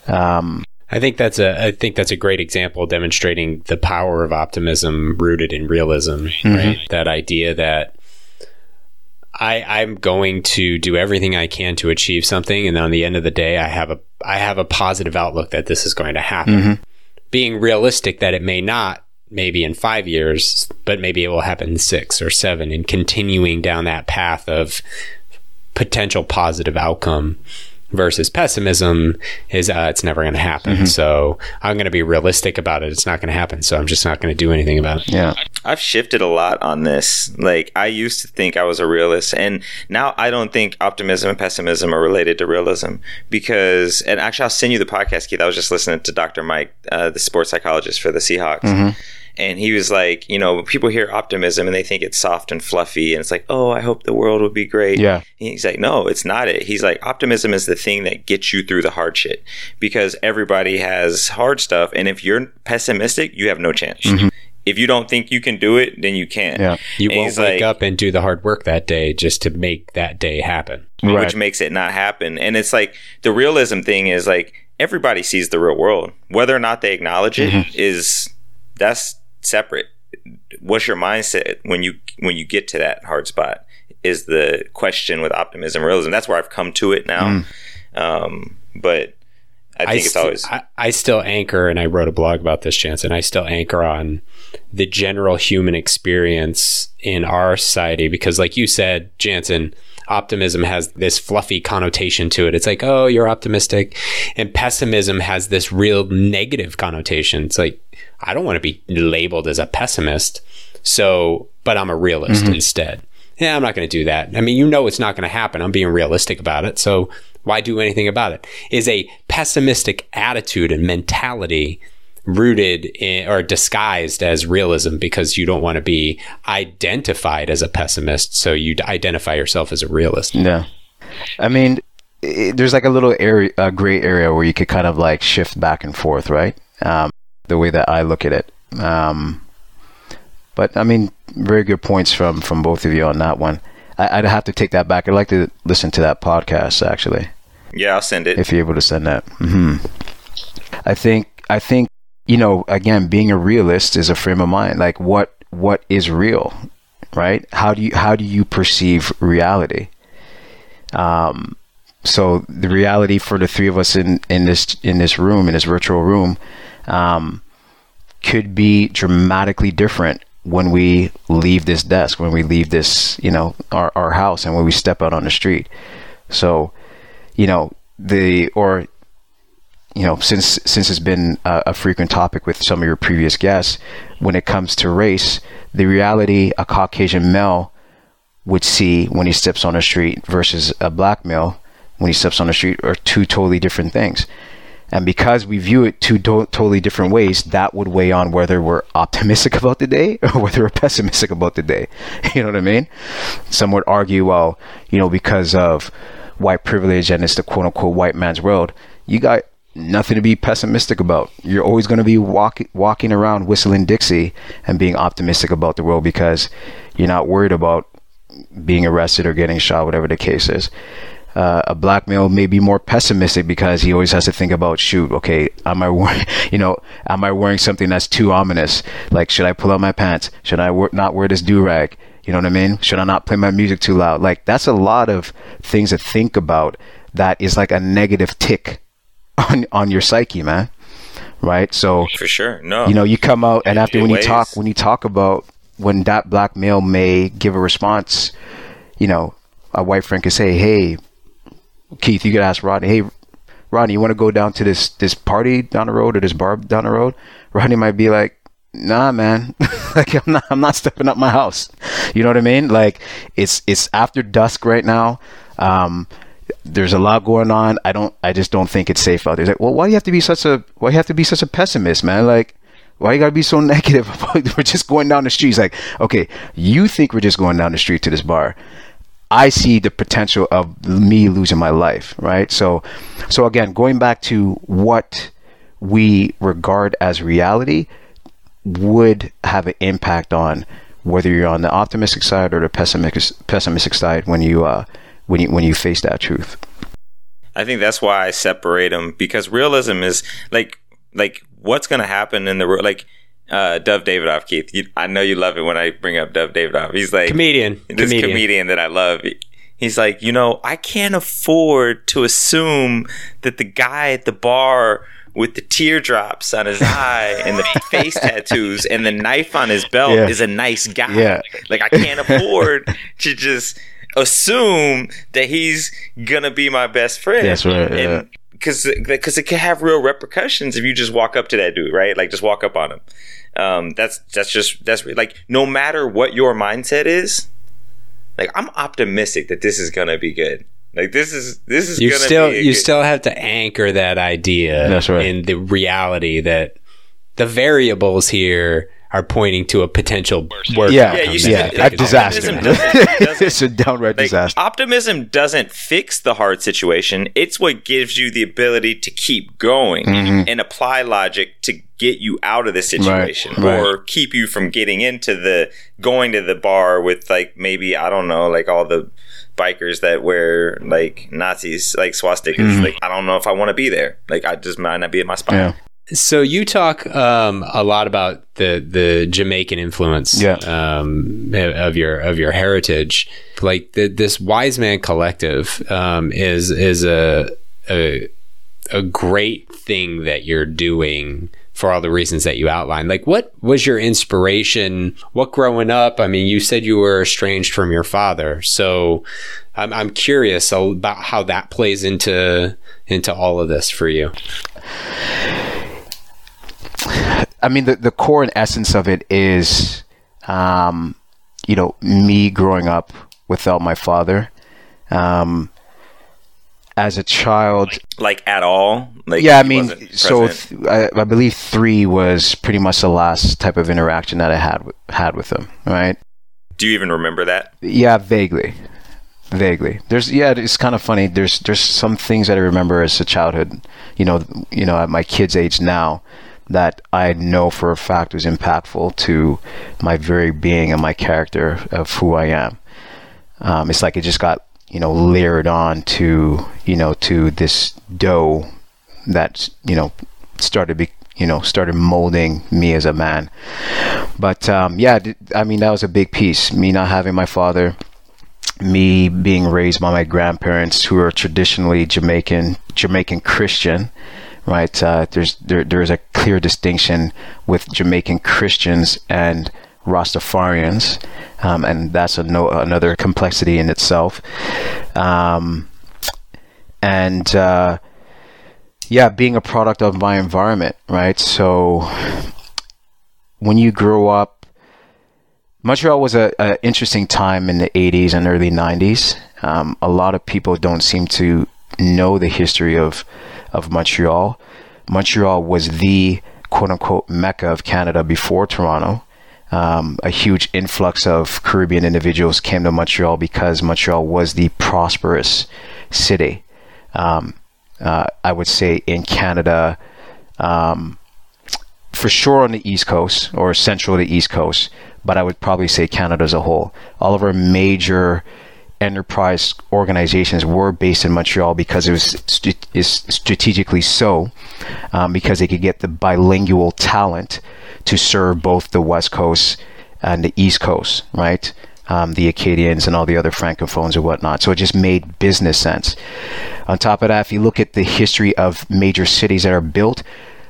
Um, I think that's a I think that's a great example demonstrating the power of optimism rooted in realism, Mm-hmm. right? That idea that I I'm going to do everything I can to achieve something and on the end of the day I have a I have a positive outlook that this is going to happen. Mm-hmm. Being realistic that it may not maybe in 5 years, but maybe it will happen in 6 or 7 and continuing down that path of potential positive outcome versus pessimism is uh, it's never going to happen. Mm-hmm. So I'm going to be realistic about it. It's not going to happen. So I'm just not going to do anything about it. yeah. I've shifted a lot on this. Like I used to think I was a realist, and now I don't think optimism and pessimism are related to realism. Because, and actually, I'll send you the podcast, Keith. I was just listening to Dr. Mike, uh, the sports psychologist for the Seahawks, and he was like, you know, people hear optimism and they think it's soft and fluffy, and it's like, oh, I hope the world will be great. Yeah. And he's like, no, it's not it. He's like, optimism is the thing that gets you through the hard shit because everybody has hard stuff, and if you're pessimistic, you have no chance. Mm-hmm. If you don't think you can do it, then you can't. Yeah. You And won't wake like- up and do the hard work that day just to make that day happen. Right. which makes it not happen. And it's like the realism thing is like everybody sees the real world. Whether or not they acknowledge it mm-hmm. is that's separate. What's your mindset when you when you get to that hard spot is the question with optimism realism. That's where I've come to it now. Um, but I think it's st- always I, I still anchor, and I wrote a blog about this, Jansen. I still anchor on the general human experience in our society because, like you said, Jansen, optimism has this fluffy connotation to it. It's like, oh, you're optimistic. And pessimism has this real negative connotation. It's like, I don't want to be labeled as a pessimist. So, but I'm a realist instead. Yeah, I'm not going to do that. I mean, you know, it's not going to happen. I'm being realistic about it. So, why do anything about it? Is a pessimistic attitude and mentality rooted in, or disguised as realism because you don't want to be identified as a pessimist. So, you identify yourself as a realist. Yeah. I mean, i there's like a little area, a gray area where you could kind of like shift back and forth, right? Um, the way that I look at it. Um, but I mean, very good points from from both of you on that one. I, I'd have to take that back. I'd like to listen to that podcast actually, yeah. I'll send it. if you're able to send that. hmm I think I think you know again, being a realist is a frame of mind. Like what what is real, right? How do you how do you perceive reality? Um, so the reality for the three of us in in this in this room in this virtual room um, could be dramatically different when we leave this desk when we leave this you know our, our house and when we step out on the street so you know the or you know since since it's been a, a frequent topic with some of your previous guests when it comes to race the reality a caucasian male would see when he steps on the street versus a black male when he steps on the street are two totally different things. And because we view it two to- totally different ways, that would weigh on whether we're optimistic about the day or whether we're pessimistic about the day. You know what I mean? Some would argue, well, you know, because of white privilege and it's the quote unquote white man's world, you got nothing to be pessimistic about. You're always going to be walk- walking around whistling Dixie and being optimistic about the world because you're not worried about being arrested or getting shot, whatever the case is. Uh, a black male may be more pessimistic because he always has to think about shoot okay am i wearing you know am i wearing something that's too ominous? Like should i pull out my pants? Should i wear, not wear this do-rag? You know what i mean? Should i not play my music too loud? Like that's a lot of things to think about that is like a negative tick on on your psyche man. Right? So for sure. No. you know you come out and after It when you talk when you talk about when that black male may give a response you know a white friend could say hey keith you could ask rodney hey rodney you want to go down to this this party down the road or this bar down the road rodney might be like nah man like i'm not i'm not stepping up my house you know what i mean like it's it's after dusk right now um there's a lot going on. I don't. I just don't think it's safe out there. Like, well, why do you have to be such a? Why do you have to be such a pessimist, man? Like, why you gotta be so negative? We're just going down the street. It's like, okay, you think we're just going down the street to this bar. I see the potential of me losing my life, right? So, so again, going back to what we regard as reality would have an impact on whether you're on the optimistic side or the pessimistic pessimistic side when you uh, when you when you face that truth. I think that's why I separate them because realism is like like what's going to happen in the real like uh, Dov Davidoff, Keith. You, I know you love it when I bring up Dov Davidoff. He's like Comedian. this Comedian. comedian. that I love. He's like, you know, I can't afford to assume that the guy at the bar with the teardrops on his eye and the face tattoos and the knife on his belt Yeah. is a nice guy. Yeah. Like I can't afford to just assume that he's gonna be my best friend. That's right, yeah. Because because it can have real repercussions if you just walk up to that dude, right? Like just walk up on him. Um, that's that's just that's like no matter what your mindset is, like I'm optimistic that this is gonna be good. Like this is this is You gonna still be a you good- still have to anchor that idea right. in the reality that the variables here are pointing to a potential worse Yeah, outcome. you than should- yeah, I think like, a disaster. doesn't- doesn't- it's a downright like, disaster. Optimism doesn't fix the hard situation. It's what gives you the ability to keep going Mm-hmm. and apply logic to get you out of the situation right. or keep you from getting into the going to the bar with like maybe I don't know like all the bikers that wear like Nazis like swastikas. Like I don't know if I want to be there. Like I just might not be at my spot. Yeah. So you talk um, a lot about the the Jamaican influence Yeah. um, of your of your heritage. Like the, this Wise Men Collective um, is is a, a a great thing that you're doing for all the reasons that you outlined. Like, what was your inspiration? What growing up? I mean, you said you were estranged from your father, so I'm, I'm curious about how that plays into into all of this for you. I mean, the the core and essence of it is, um, you know, me growing up without my father. Um, as a child, like at all. Like yeah, I mean, so th- I, I believe three was pretty much the last type of interaction that I had with, had with him. Right? do you even remember that? Yeah, vaguely, vaguely. There's yeah, it's kind of funny. There's there's some things that I remember as a childhood. You know, you know, at my kid's age now, that I know for a fact was impactful to my very being and my character of who I am. Um, it's like it just got you know layered on to you know to this dough that you know started be you know started molding me as a man but um, yeah I mean that was a big piece me not having my father me being raised by my grandparents who are traditionally jamaican jamaican christian right uh, there's there, there's a clear distinction with jamaican christians and Rastafarians, um, and that's a no, another complexity in itself. Um, and uh, yeah, being a product of my environment, right? So when you grow up, Montreal was a, a interesting time in the 80s and early 90s. Um, a lot of people don't seem to know the history of of Montreal. Montreal was the quote unquote mecca of Canada before Toronto. Um, a huge influx of Caribbean individuals came to Montreal because Montreal was the prosperous city. Um, uh, I would say in Canada, um, for sure on the East Coast or central to the East Coast, but I would probably say Canada as a whole. All of our major enterprise organizations were based in Montreal because it was st- is strategically so, um, because they could get the bilingual talent to serve both the West Coast and the East Coast, right? Um, the Acadians and all the other francophones and whatnot. So it just made business sense. On top of that, if you look at the history of major cities that are built,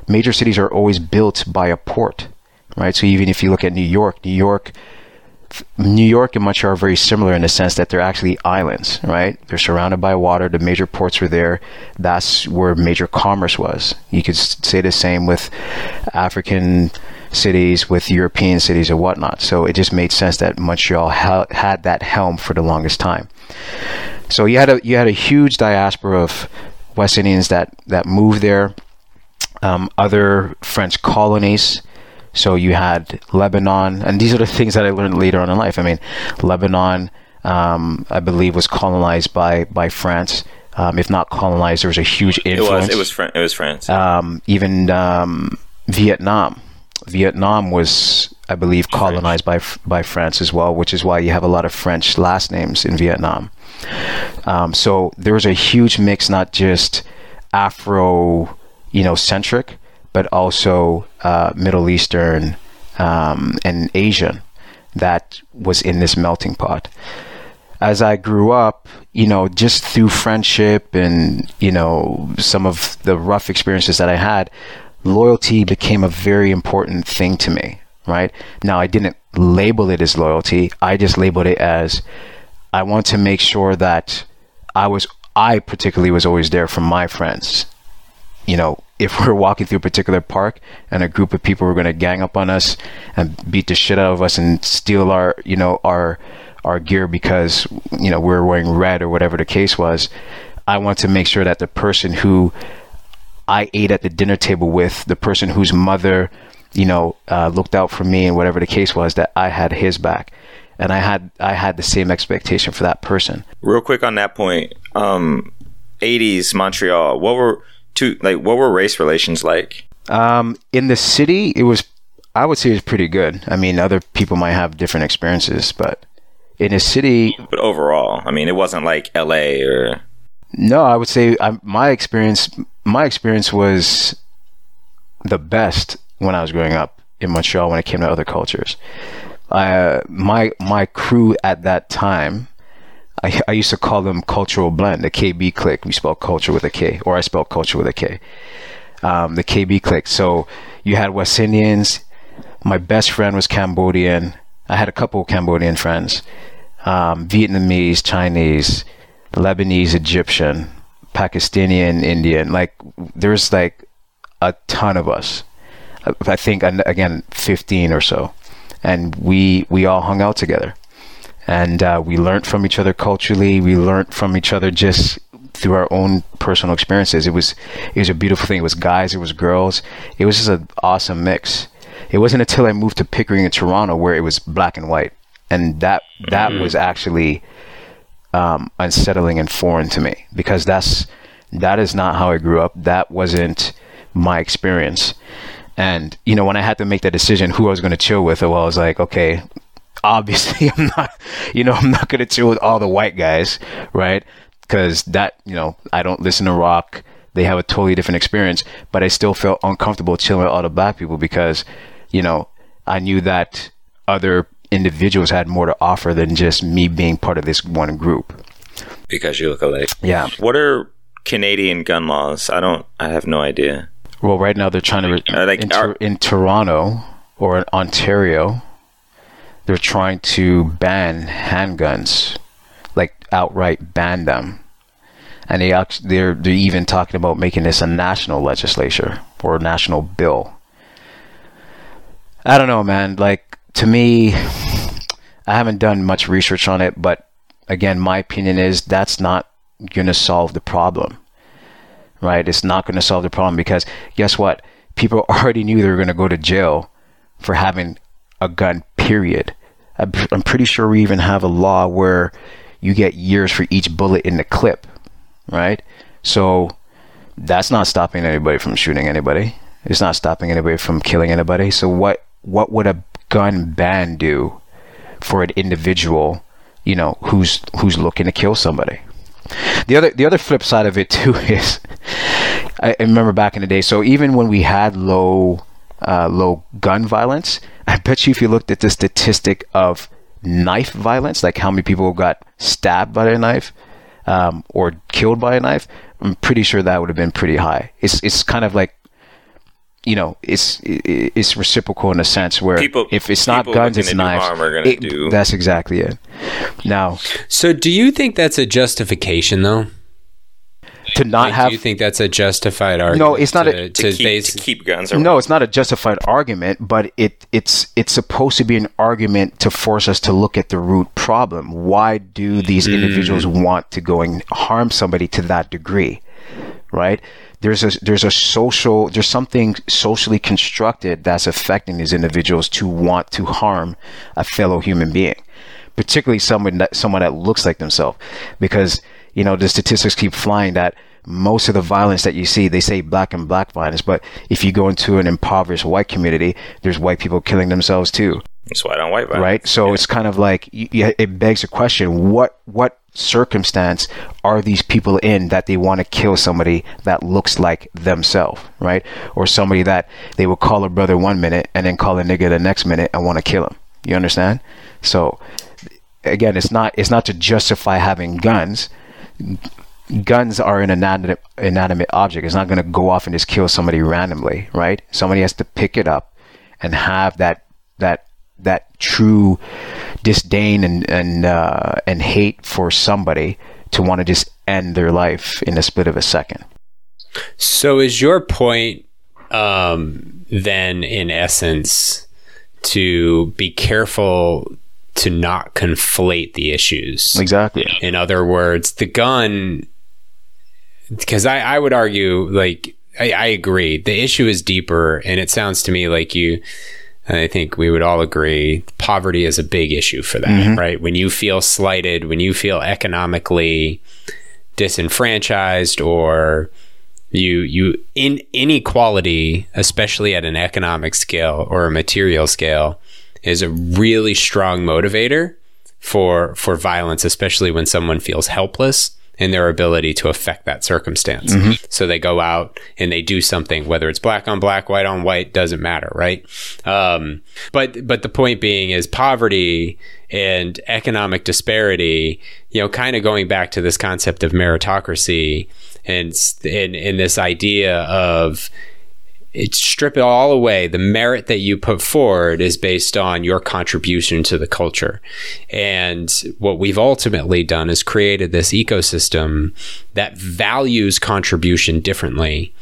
major cities are always built by a port, right? So even if you look at New York, New York, New York and Montreal are very similar in the sense that they're actually islands, right? They're surrounded by water. The major ports were there. That's where major commerce was. You could say the same with African cities, with European cities, and whatnot. So it just made sense that Montreal ha- had that helm for the longest time. So you had a you had a huge diaspora of West Indians that that moved there. Um, other French colonies. So you had Lebanon, and these are the things that I learned later on in life. I mean, Lebanon, um, I believe, was colonized by by France. Um, if not colonized, there was a huge It influence. was. It was. Fran- it was France. um, even um, Vietnam. Vietnam was, I believe, colonized by by France as well, which is why you have a lot of French last names in Vietnam. Um, so there was a huge mix, not just Afro, you know, centric, but also uh, Middle Eastern um, and Asian that was in this melting pot. As I grew up, you know, just through friendship and, you know, some of the rough experiences that I had, loyalty became a very important thing to me, right? Now, I didn't label it as loyalty, I just labeled it as I want to make sure that I was, I particularly was always there for my friends you know, if we're walking through a particular park and a group of people were going to gang up on us and beat the shit out of us and steal our, you know, our our gear because you know we are wearing red or whatever the case was, I want to make sure that the person who I ate at the dinner table with, the person whose mother, you know, uh, looked out for me and whatever the case was, that I had his back, and I had I had the same expectation for that person. Real quick on that point. Um, 80s Montreal. What were two like? What were race relations like? Um, in the city, it was, I would say, it was pretty good. I mean, other people might have different experiences, but in the city, But overall, I mean, it wasn't like L.A. or no, I would say I, my experience, my experience was the best when I was growing up in Montreal when it came to other cultures. Uh, my my crew at that time, I, I used to call them cultural blend, the KB click. We spell culture with a K, or I spell culture with a K. Um, the KB click. So you had West Indians. My best friend was Cambodian. I had a couple of Cambodian friends, um, Vietnamese, Chinese, Lebanese, Egyptian, Pakistani, Indian. Like there's like a ton of us. I think again, 15 or so, and we we all hung out together and uh, we learned from each other culturally. We learned from each other just through our own personal experiences. It was it was a beautiful thing. It was guys, it was girls. It was just an awesome mix. It wasn't until I moved to Pickering in Toronto where it was black and white, and that that mm-hmm. was actually um, unsettling and foreign to me because that's that is not how I grew up. That wasn't my experience. And you know, when I had to make that decision who I was going to chill with, well, I was like, okay, obviously I'm not, you know, I'm not going to chill with all the white guys, right? Because that, you know, I don't listen to rock. They have a totally different experience, but I still felt uncomfortable chilling with all the black people because, you know, I knew that other individuals had more to offer than just me being part of this one group. Because you look alike. Yeah. What are Canadian gun laws? I don't. I have no idea. Well, right now they're trying to re- like, in, are, in Toronto or in Ontario they're trying to ban handguns, like outright ban them. And they they're they're even talking about making this a national legislature or a national bill. I don't know, man. Like to me, I haven't done much research on it, but again, my opinion is that's not going to solve the problem. Right? It's not going to solve the problem because guess what? People already knew they were going to go to jail for having a gun, period. I'm pretty sure we even have a law where you get years for each bullet in the clip, right? So that's not stopping anybody from shooting anybody. It's not stopping anybody from killing anybody. So what what would a gun ban do for an individual, you know, who's who's looking to kill somebody? The other the other flip side of it too is I remember back in the day. So even when we had low uh, low gun violence, I bet you if you looked at the statistic of knife violence, like how many people got stabbed by a knife um, or killed by a knife, I'm pretty sure that would have been pretty high. It's it's kind of like you know, it's it's reciprocal in a sense where people, if it's not guns, it's knives. It, that's exactly it. Now, so do you think that's a justification though? To not like, have. Do you think that's a justified argument? No, it's not to, a, to, to, keep, base, to keep guns. Around. No, it's not a justified argument, but it it's it's supposed to be an argument to force us to look at the root problem. Why do these mm. individuals want to go and harm somebody to that degree? Right? There's a there's a social there's something socially constructed that's affecting these individuals to want to harm a fellow human being, particularly someone that someone that looks like themselves, because you know, the statistics keep flying that most of the violence that you see, they say black and black violence, but if you go into an impoverished white community, there's white people killing themselves too. It's white on white violence. Right? So yeah. it's kind of like, it begs a question, what, what circumstance are these people in that they want to kill somebody that looks like themselves, right? Or somebody that they will call a brother one minute and then call a nigga the next minute and want to kill him. You understand? So again, it's not, it's not to justify having guns guns are an inanimate, object. It's not going to go off and just kill somebody randomly, right? Somebody has to pick it up and have that that that true disdain and and uh, and hate for somebody to want to just end their life in a split of a second. So, is your point um, then, in essence, to be careful to not conflate the issues. Exactly. In other words, the gun, because I, I would argue, like, I, I agree. The issue is deeper, and it sounds to me like you. I think we would all agree poverty is a big issue for that, mm-hmm. right? When you feel slighted, when you feel economically disenfranchised, or you you in inequality, especially at an economic scale or a material scale, is a really strong motivator for for violence, especially when someone feels helpless in their ability to affect that circumstance. So they go out and they do something, whether it's black on black, white on white, doesn't matter, right? Um, but but the point being is poverty and economic disparity. You know, kind of going back to this concept of meritocracy and and, and this idea of it strip it all away. The merit that you put forward is based on your contribution to the culture. And what we've ultimately done is created this ecosystem that values contribution differently.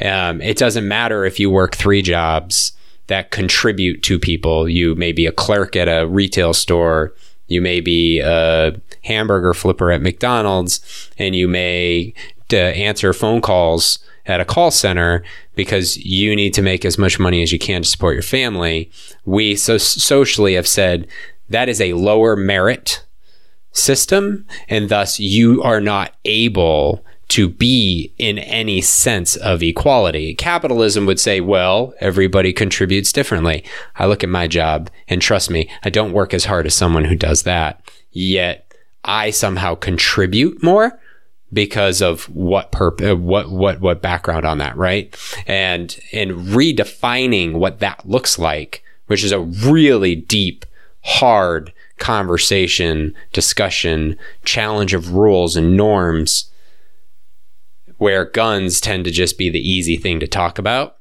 Um, it doesn't matter if you work three jobs that contribute to people. You may be a clerk at a retail store. You may be a hamburger flipper at McDonald's, and you may uh, answer phone calls at a call center because you need to make as much money as you can to support your family. We so socially have said that is a lower merit system, and thus you are not able to be in any sense of equality. Capitalism would say, well, everybody contributes differently. I look at my job and trust me, I don't work as hard as someone who does that. Yet I somehow contribute more because of what perp- uh, what what what background on that, right? And and redefining what that looks like, which is a really deep, hard conversation, discussion, challenge of rules and norms where guns tend to just be the easy thing to talk about.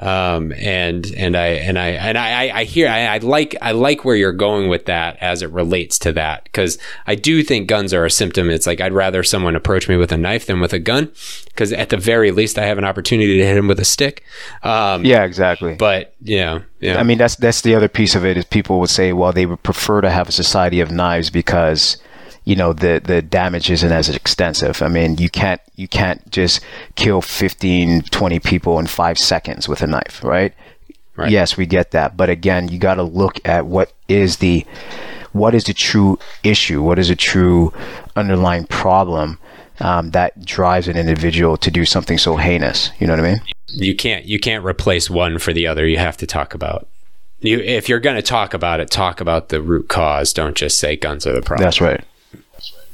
Um, and and I and I and I, I hear I, I like I like where you're going with that as it relates to that because I do think guns are a symptom. It's like I'd rather someone approach me with a knife than with a gun because at the very least I have an opportunity to hit him with a stick. Um, Yeah, exactly. but yeah, yeah. I mean, that's that's the other piece of it is people would say, well, they would prefer to have a society of knives because, you know, the the damage isn't as extensive. I mean, you can't you can't just kill 15, 20 people in five seconds with a knife, right? Right. Yes, we get that, but again, you got to look at what is the what is the true issue, what is the true underlying problem um, that drives an individual to do something so heinous. You know what I mean? you can't you can't replace one for the other. You have to talk about you if you're going to talk about it, talk about the root cause. Don't just say guns are the problem. That's right.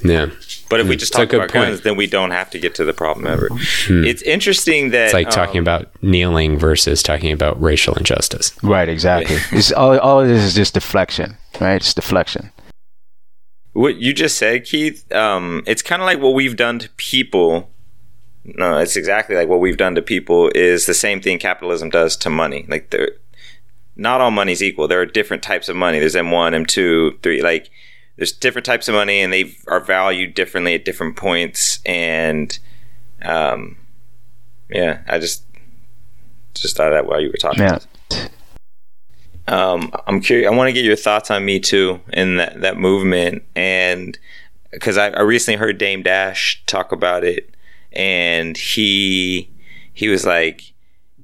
Yeah. But if we just It's talk about point. guns, then we don't have to get to the problem ever. It's interesting that It's like talking um, about kneeling versus talking about racial injustice. Right, exactly. it's all, all this is just deflection, right? It's deflection. what you just said, Keith. Um, it's kind of like what we've done to people. No, it's exactly like what we've done to people is the same thing capitalism does to money. Like there, not all money's equal. There are different types of money. There's M1, M2, 3. Like there's different types of money, and they are valued differently at different points. And um, yeah, I just just thought of that while you were talking. Yeah. um, I'm curious. I want to get your thoughts on Me Too and that that movement, and because I, I recently heard Dame Dash talk about it, and he he was like,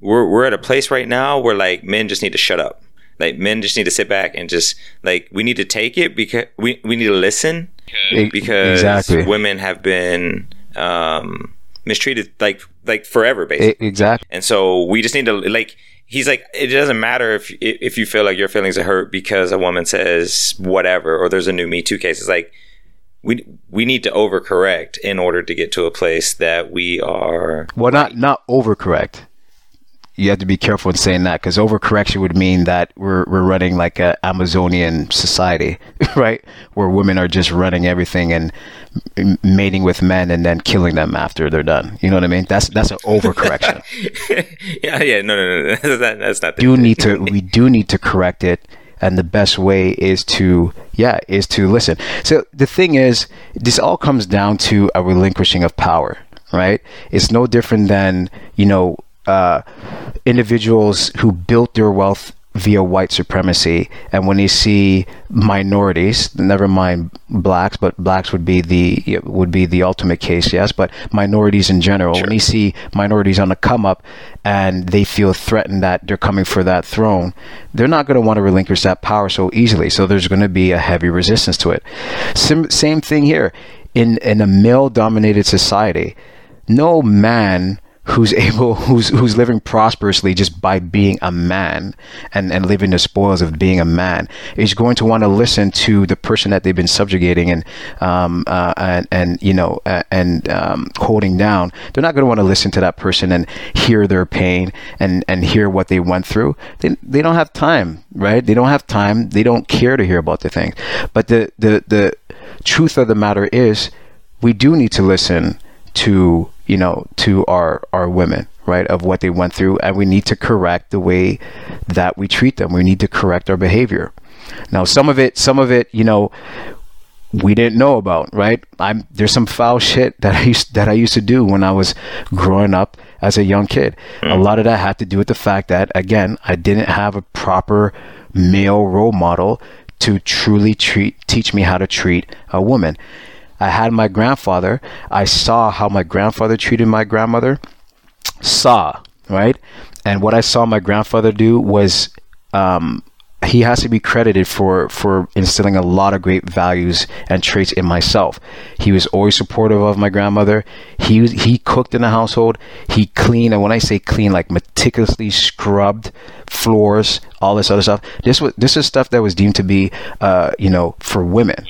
"We're we're at a place right now where like men just need to shut up. Like men just need to sit back and just like we need to take it because we we need to listen because exactly. women have been um, mistreated like like forever basically." Exactly. And so we just need to like he's like it doesn't matter if if you feel like your feelings are hurt because a woman says whatever or there's a new Me Too case. It's like we we need to overcorrect in order to get to a place that we are Well, not not overcorrect. You have to be careful in saying that because overcorrection would mean that we're we're running like a Amazonian society, right? Where women are just running everything and mating with men and then killing them after they're done. You know what I mean? That's that's an overcorrection. yeah yeah no no no, no. that's not that's not the do need to we do need to correct it and the best way is to yeah is to listen so the thing is this all comes down to a relinquishing of power right it's no different than you know uh, individuals who built their wealth via white supremacy. And when you see minorities never mind blacks but blacks would be the would be the ultimate case yes but minorities in general. When you see minorities on the come up and they feel threatened that they're coming for that throne they're not going to want to relinquish that power so easily. So there's going to be a heavy resistance to it. Sim- same thing here. In in a male dominated society no man who's able who's who's living prosperously just by being a man and and living the spoils of being a man is going to want to listen to the person that they've been subjugating and um uh, and and you know uh, and um, holding down. They're not going to want to listen to that person and hear their pain and and hear what they went through. They, they don't have time right? They don't have time. They don't care to hear about the things but the the the truth of the matter is we do need to listen to you know to our our women right of what they went through. And we need to correct the way that we treat them. We need to correct our behavior. Now some of it some of it you know we didn't know about right? I'm there's some foul shit that i used that i used to do when i was growing up as a young kid. A lot of that had to do with the fact that again i didn't have a proper male role model to truly treat teach me how to treat a woman I had my grandfather. I saw how my grandfather treated my grandmother. Saw, right? And what I saw my grandfather do was um, he has to be credited for for instilling a lot of great values and traits in myself. He was always supportive of my grandmother. He he cooked in the household. He cleaned, and when I say clean, like meticulously scrubbed floors, all this other stuff. This was this is stuff that was deemed to be, uh, you know, for women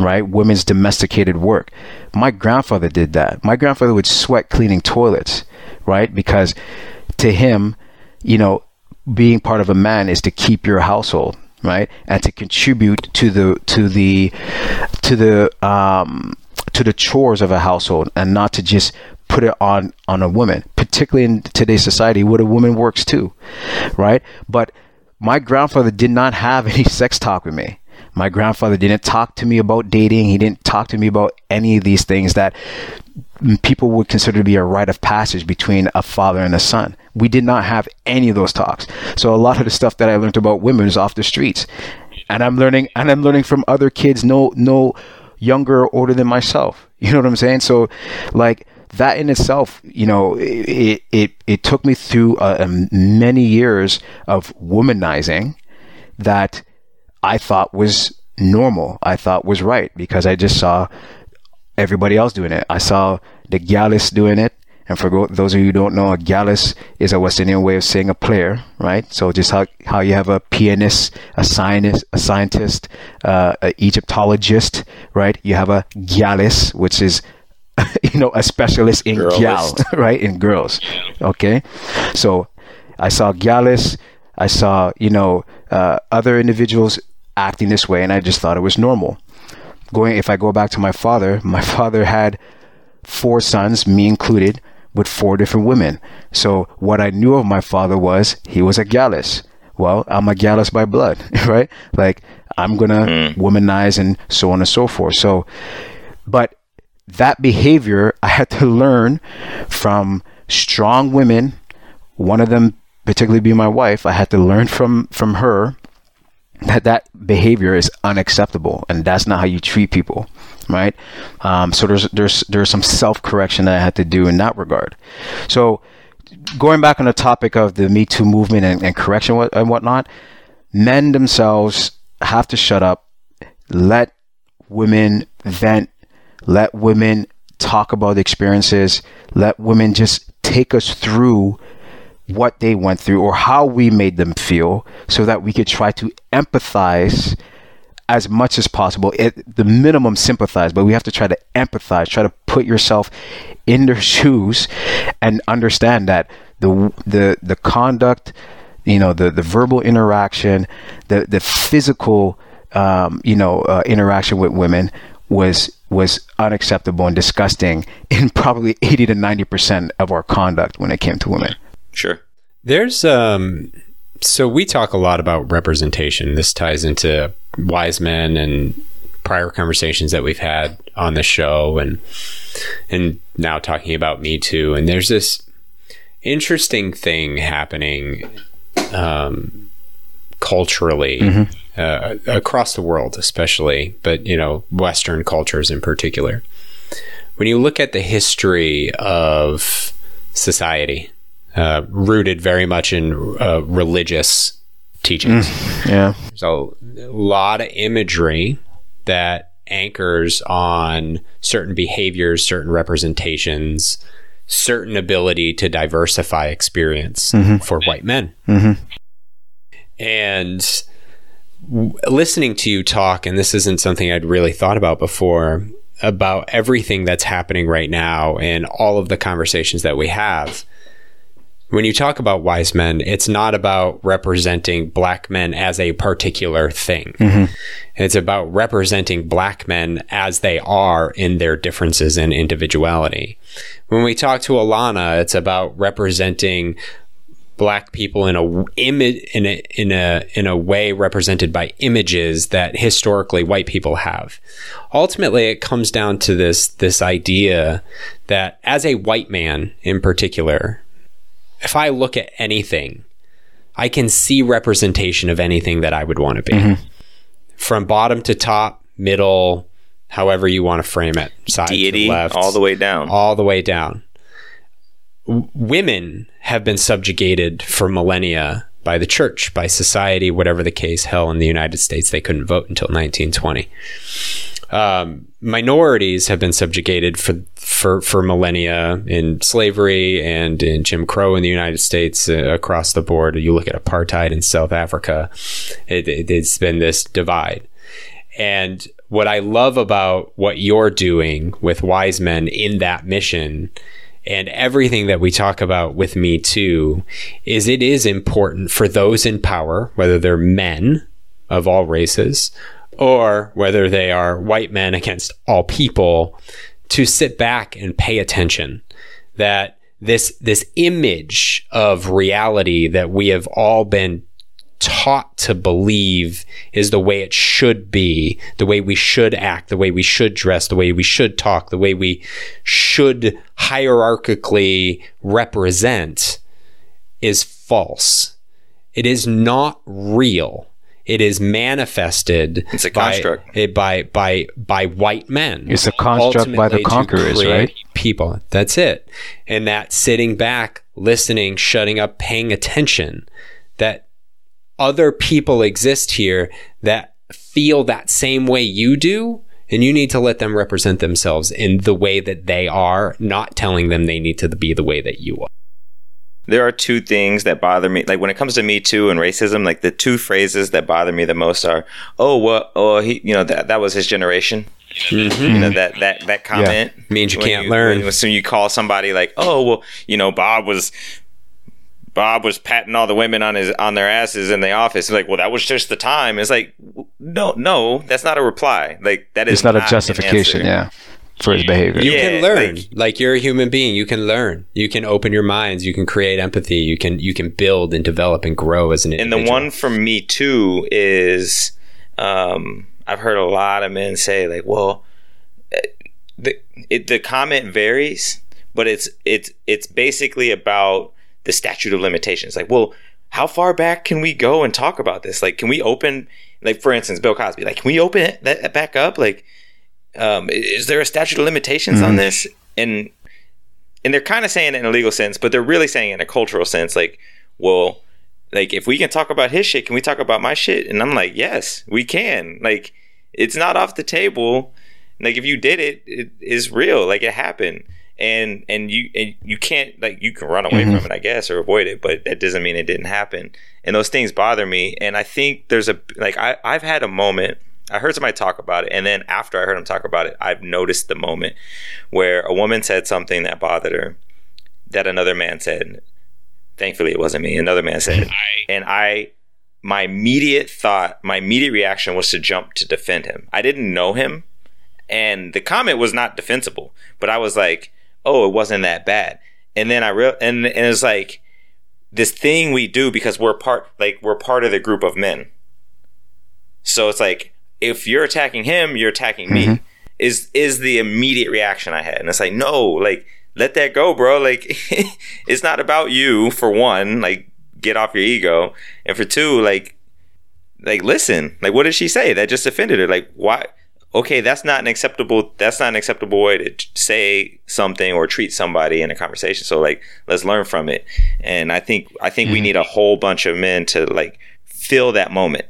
right? Women's domesticated work. My grandfather did that. My grandfather would sweat cleaning toilets, right? Because to him, you know, being part of a man is to keep your household, right? And to contribute to the to the to the um to the chores of a household and not to just put it on on a woman, particularly in today's society where a woman works too, right? But my grandfather did not have any sex talk with me. My grandfather didn't talk to me about dating. He didn't talk to me about any of these things that people would consider to be a rite of passage between a father and a son. We did not have any of those talks. So a lot of the stuff that I learned about women is off the streets. And I'm learning and I'm learning from other kids no no younger or older than myself. You know what I'm saying? So like that in itself, you know, it it, it took me through uh, many years of womanizing that I thought was normal. I thought was right because I just saw everybody else doing it. I saw the Gallus doing it. And for those of you who don't know, a Gallus is a West Indian way of saying a player, right? So just how, how you have a pianist, a scientist, a scientist, uh, a Egyptologist, right? You have a Gallus, which is you know a specialist in gal, right? In girls, okay. So I saw Gallus. I saw you know uh, other individuals acting this way, and I just thought it was normal. Going, if I go back to my father, my father had four sons, me included, with four different women. So what I knew of my father was he was a Gallus. Well, I'm a Gallus by blood, right? Like I'm gonna mm. womanize and so on and so forth. So, but that behavior I had to learn from strong women. One of them, particularly being my wife, I had to learn from from her that that behavior is unacceptable and that's not how you treat people right? Um, so there's there's there's some self-correction that i had to do in that regard. So going back on the topic of the me too movement and, and correction and whatnot men themselves have to shut up let women vent let women talk about experiences let women just take us through what they went through or how we made them feel so that we could try to empathize as much as possible. At the minimum sympathize but we have to try to empathize try to put yourself in their shoes and understand that the the the conduct you know the the verbal interaction the the physical um, you know uh, interaction with women was was unacceptable and disgusting in probably 80 to 90% of our conduct when it came to women Sure. There's um so we talk a lot about representation. This ties into wise men and prior conversations that we've had on the show and and now talking about me too. And there's this interesting thing happening um, culturally mm-hmm. uh, across the world, especially, but you know, Western cultures in particular. When you look at the history of society, uh, rooted very much in uh, religious teachings. Mm, yeah. So a lot of imagery that anchors on certain behaviors, certain representations, certain ability to diversify experience for white men. And w- listening to you talk, and this isn't something I'd really thought about before, about everything that's happening right now and all of the conversations that we have. When you talk about wise men, it's not about representing black men as a particular thing. Mm-hmm. It's about representing black men as they are in their differences and individuality. When we talk to Alana, it's about representing black people in a image in a in a in a way represented by images that historically white people have. Ultimately, it comes down to this this idea that as a white man in particular, if I look at anything, I can see representation of anything that I would want to be. Mm-hmm. From bottom to top, middle, however you want to frame it, side Deity to left, all the way down. all the way down. W- women have been subjugated for millennia by the church, by society, whatever the case. Hell, in the United States, they couldn't vote until 1920. Um, minorities have been subjugated for for for millennia in slavery and in Jim Crow in the United States uh, across the board. You look at apartheid in South Africa; it, it, it's been this divide. And what I love about what you're doing with Wise Men in that mission and everything that we talk about with Me Too is it is important for those in power, whether they're men of all races or whether they are white men against all people, to sit back and pay attention. That this this image of reality that we have all been taught to believe is the way it should be, the way we should act, the way we should dress, the way we should talk, the way we should hierarchically represent is false. It is not real. It is manifested It's a by- construct. eh, by by by white men. It's a construct by the conquerors, right? People. That's it. And that sitting back, listening, shutting up, paying attention, that other people exist here that feel that same way you do. And you need to let them represent themselves in the way that they are, not telling them they need to be the way that you are. There are two things that bother me. Like when it comes to Me Too and racism, like the two phrases that bother me the most are, "Oh, well, oh, he, you know, that that was his generation." You know mm-hmm. that that that comment Means you can't learn. When, so you call somebody like, "Oh, well, you know, Bob was." Bob was patting all the women on his on their asses in the office. It's like, well, that was just the time. It's like, no, no, that's not a reply. Like that is It's not a justification, yeah, for his behavior. You Yeah, can learn. like- Like, you're a human being. You can learn. You can open your minds. You can create empathy. You can you can build and develop and grow as an individual. And the one from me too is um, I've heard a lot of men say like, well, eh, the it, the comment varies, but it's it's it's basically about the statute of limitations. Like, well, how far back can we go and talk about this? Like, can we open like for instance, Bill Cosby? Like, can we open it, that back up? Like, um, is there a statute of limitations on this? And and they're kind of saying it in a legal sense, but they're really saying it in a cultural sense. Like, well, like if we can talk about his shit, can we talk about my shit? And I'm like, yes, we can. Like, it's not off the table. Like, if you did it, it is real. Like, it happened. And and you and you can't like you can run away from it, I guess, or avoid it, but that doesn't mean it didn't happen. And those things bother me. And I think there's a like I I've had a moment. I heard somebody talk about it, and then after I heard him talk about it, I've noticed the moment where a woman said something that bothered her that another man said. Thankfully, it wasn't me. Another man said, it. and I, my immediate thought, my immediate reaction was to jump to defend him. I didn't know him, and the comment was not defensible. But I was like, "Oh, it wasn't that bad." And then I real and and it's like this thing we do because we're part like we're part of the group of men. So it's like if you're attacking him, you're attacking me. Mm-hmm. Is is the immediate reaction I had, and it's like no, like let that go, bro. Like it's not about you for one. Like get off your ego, and for two, like like listen. Like what did she say? That just offended her. Like why? Okay, that's not an acceptable. That's not an acceptable way to say something or treat somebody in a conversation. So like let's learn from it. And I think I think we mm-hmm. need a whole bunch of men to like feel that moment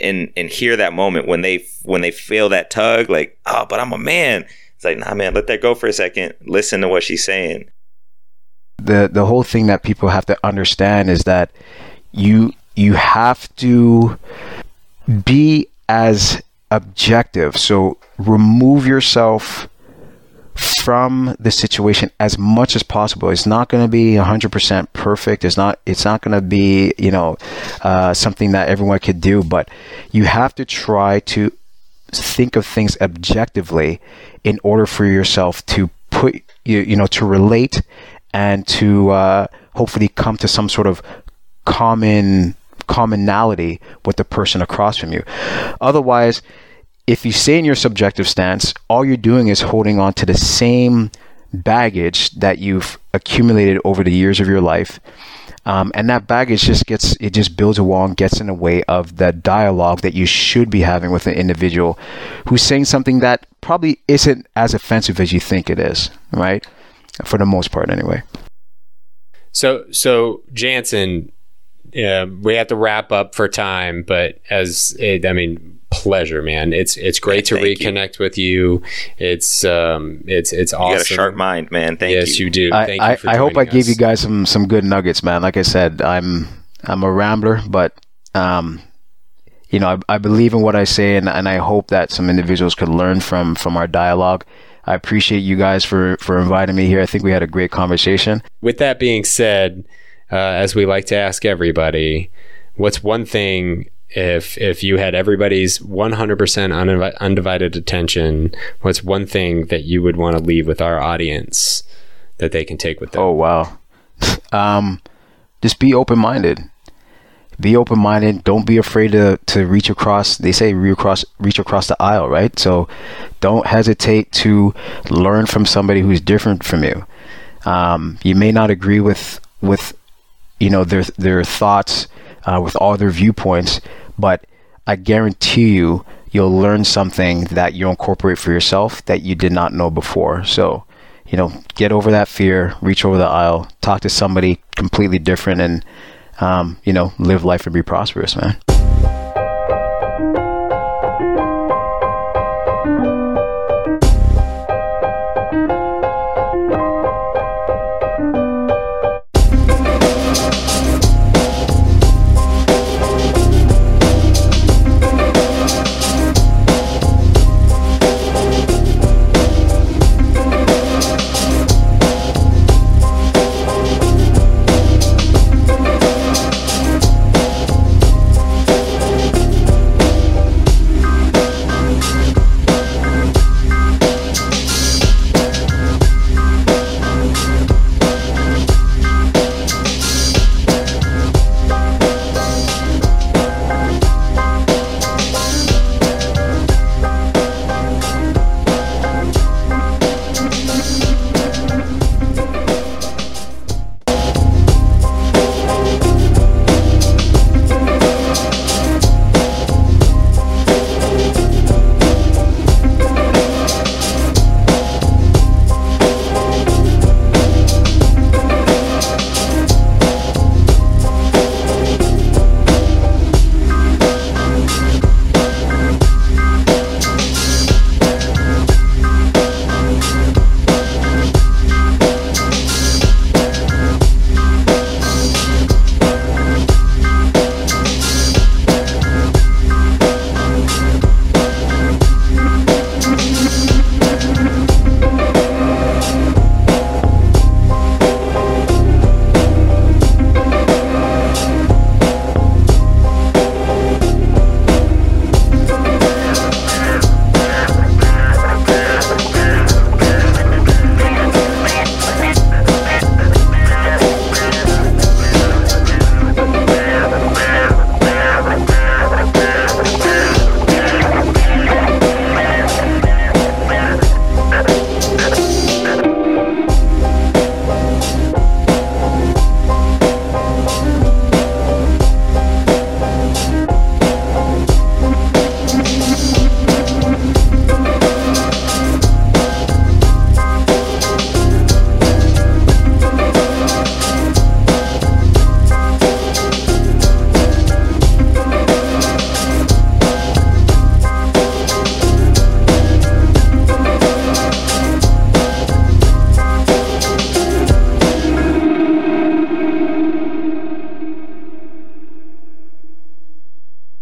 and and hear that moment when they when they feel that tug like oh but i'm a man it's like, nah, man, let that go for a second. Listen to what she's saying. The the whole thing that people have to understand is that you you have to be as objective. So remove yourself from the situation as much as possible. It's not going to be 100% perfect. It's not. It's not going to be you know uh, something that everyone could do. But you have to try to think of things objectively in order for yourself to put you you know to relate and to uh, hopefully come to some sort of common commonality with the person across from you. Otherwise if you stay in your subjective stance, all you're doing is holding on to the same baggage that you've accumulated over the years of your life. Um, and that baggage just gets it just builds a wall and gets in the way of the dialogue that you should be having with an individual who's saying something that probably isn't as offensive as you think it is, right? For the most part, anyway. So, so Jansen, uh, we have to wrap up for time, but as it, I mean, pleasure, man. It's it's great to Thank you. reconnect with you. It's um it's it's awesome. You got a sharp mind, man. Thank yes, you. you do. I, Thank I, you for I hope I joining gave you guys some some good nuggets, man. Like I said, I'm I'm a rambler, but um, you know, I, I believe in what I say, and, and I hope that some individuals could learn from from our dialogue. I appreciate you guys for for inviting me here. I think we had a great conversation. With that being said, uh, as we like to ask everybody, what's one thing if if you had everybody's 100% undivi- undivided attention, what's one thing that you would want to leave with our audience that they can take with them? Oh wow. um, just be open minded. Be open minded. Don't be afraid to, to reach across. They say reach across reach across the aisle, right? So don't hesitate to learn from somebody who's different from you. Um, you may not agree with with you know their their thoughts uh, with all their viewpoints, but I guarantee you you'll learn something that you'll incorporate for yourself that you did not know before. So you know, get over that fear, reach over the aisle, talk to somebody completely different, and um, you know, live life and be prosperous, man.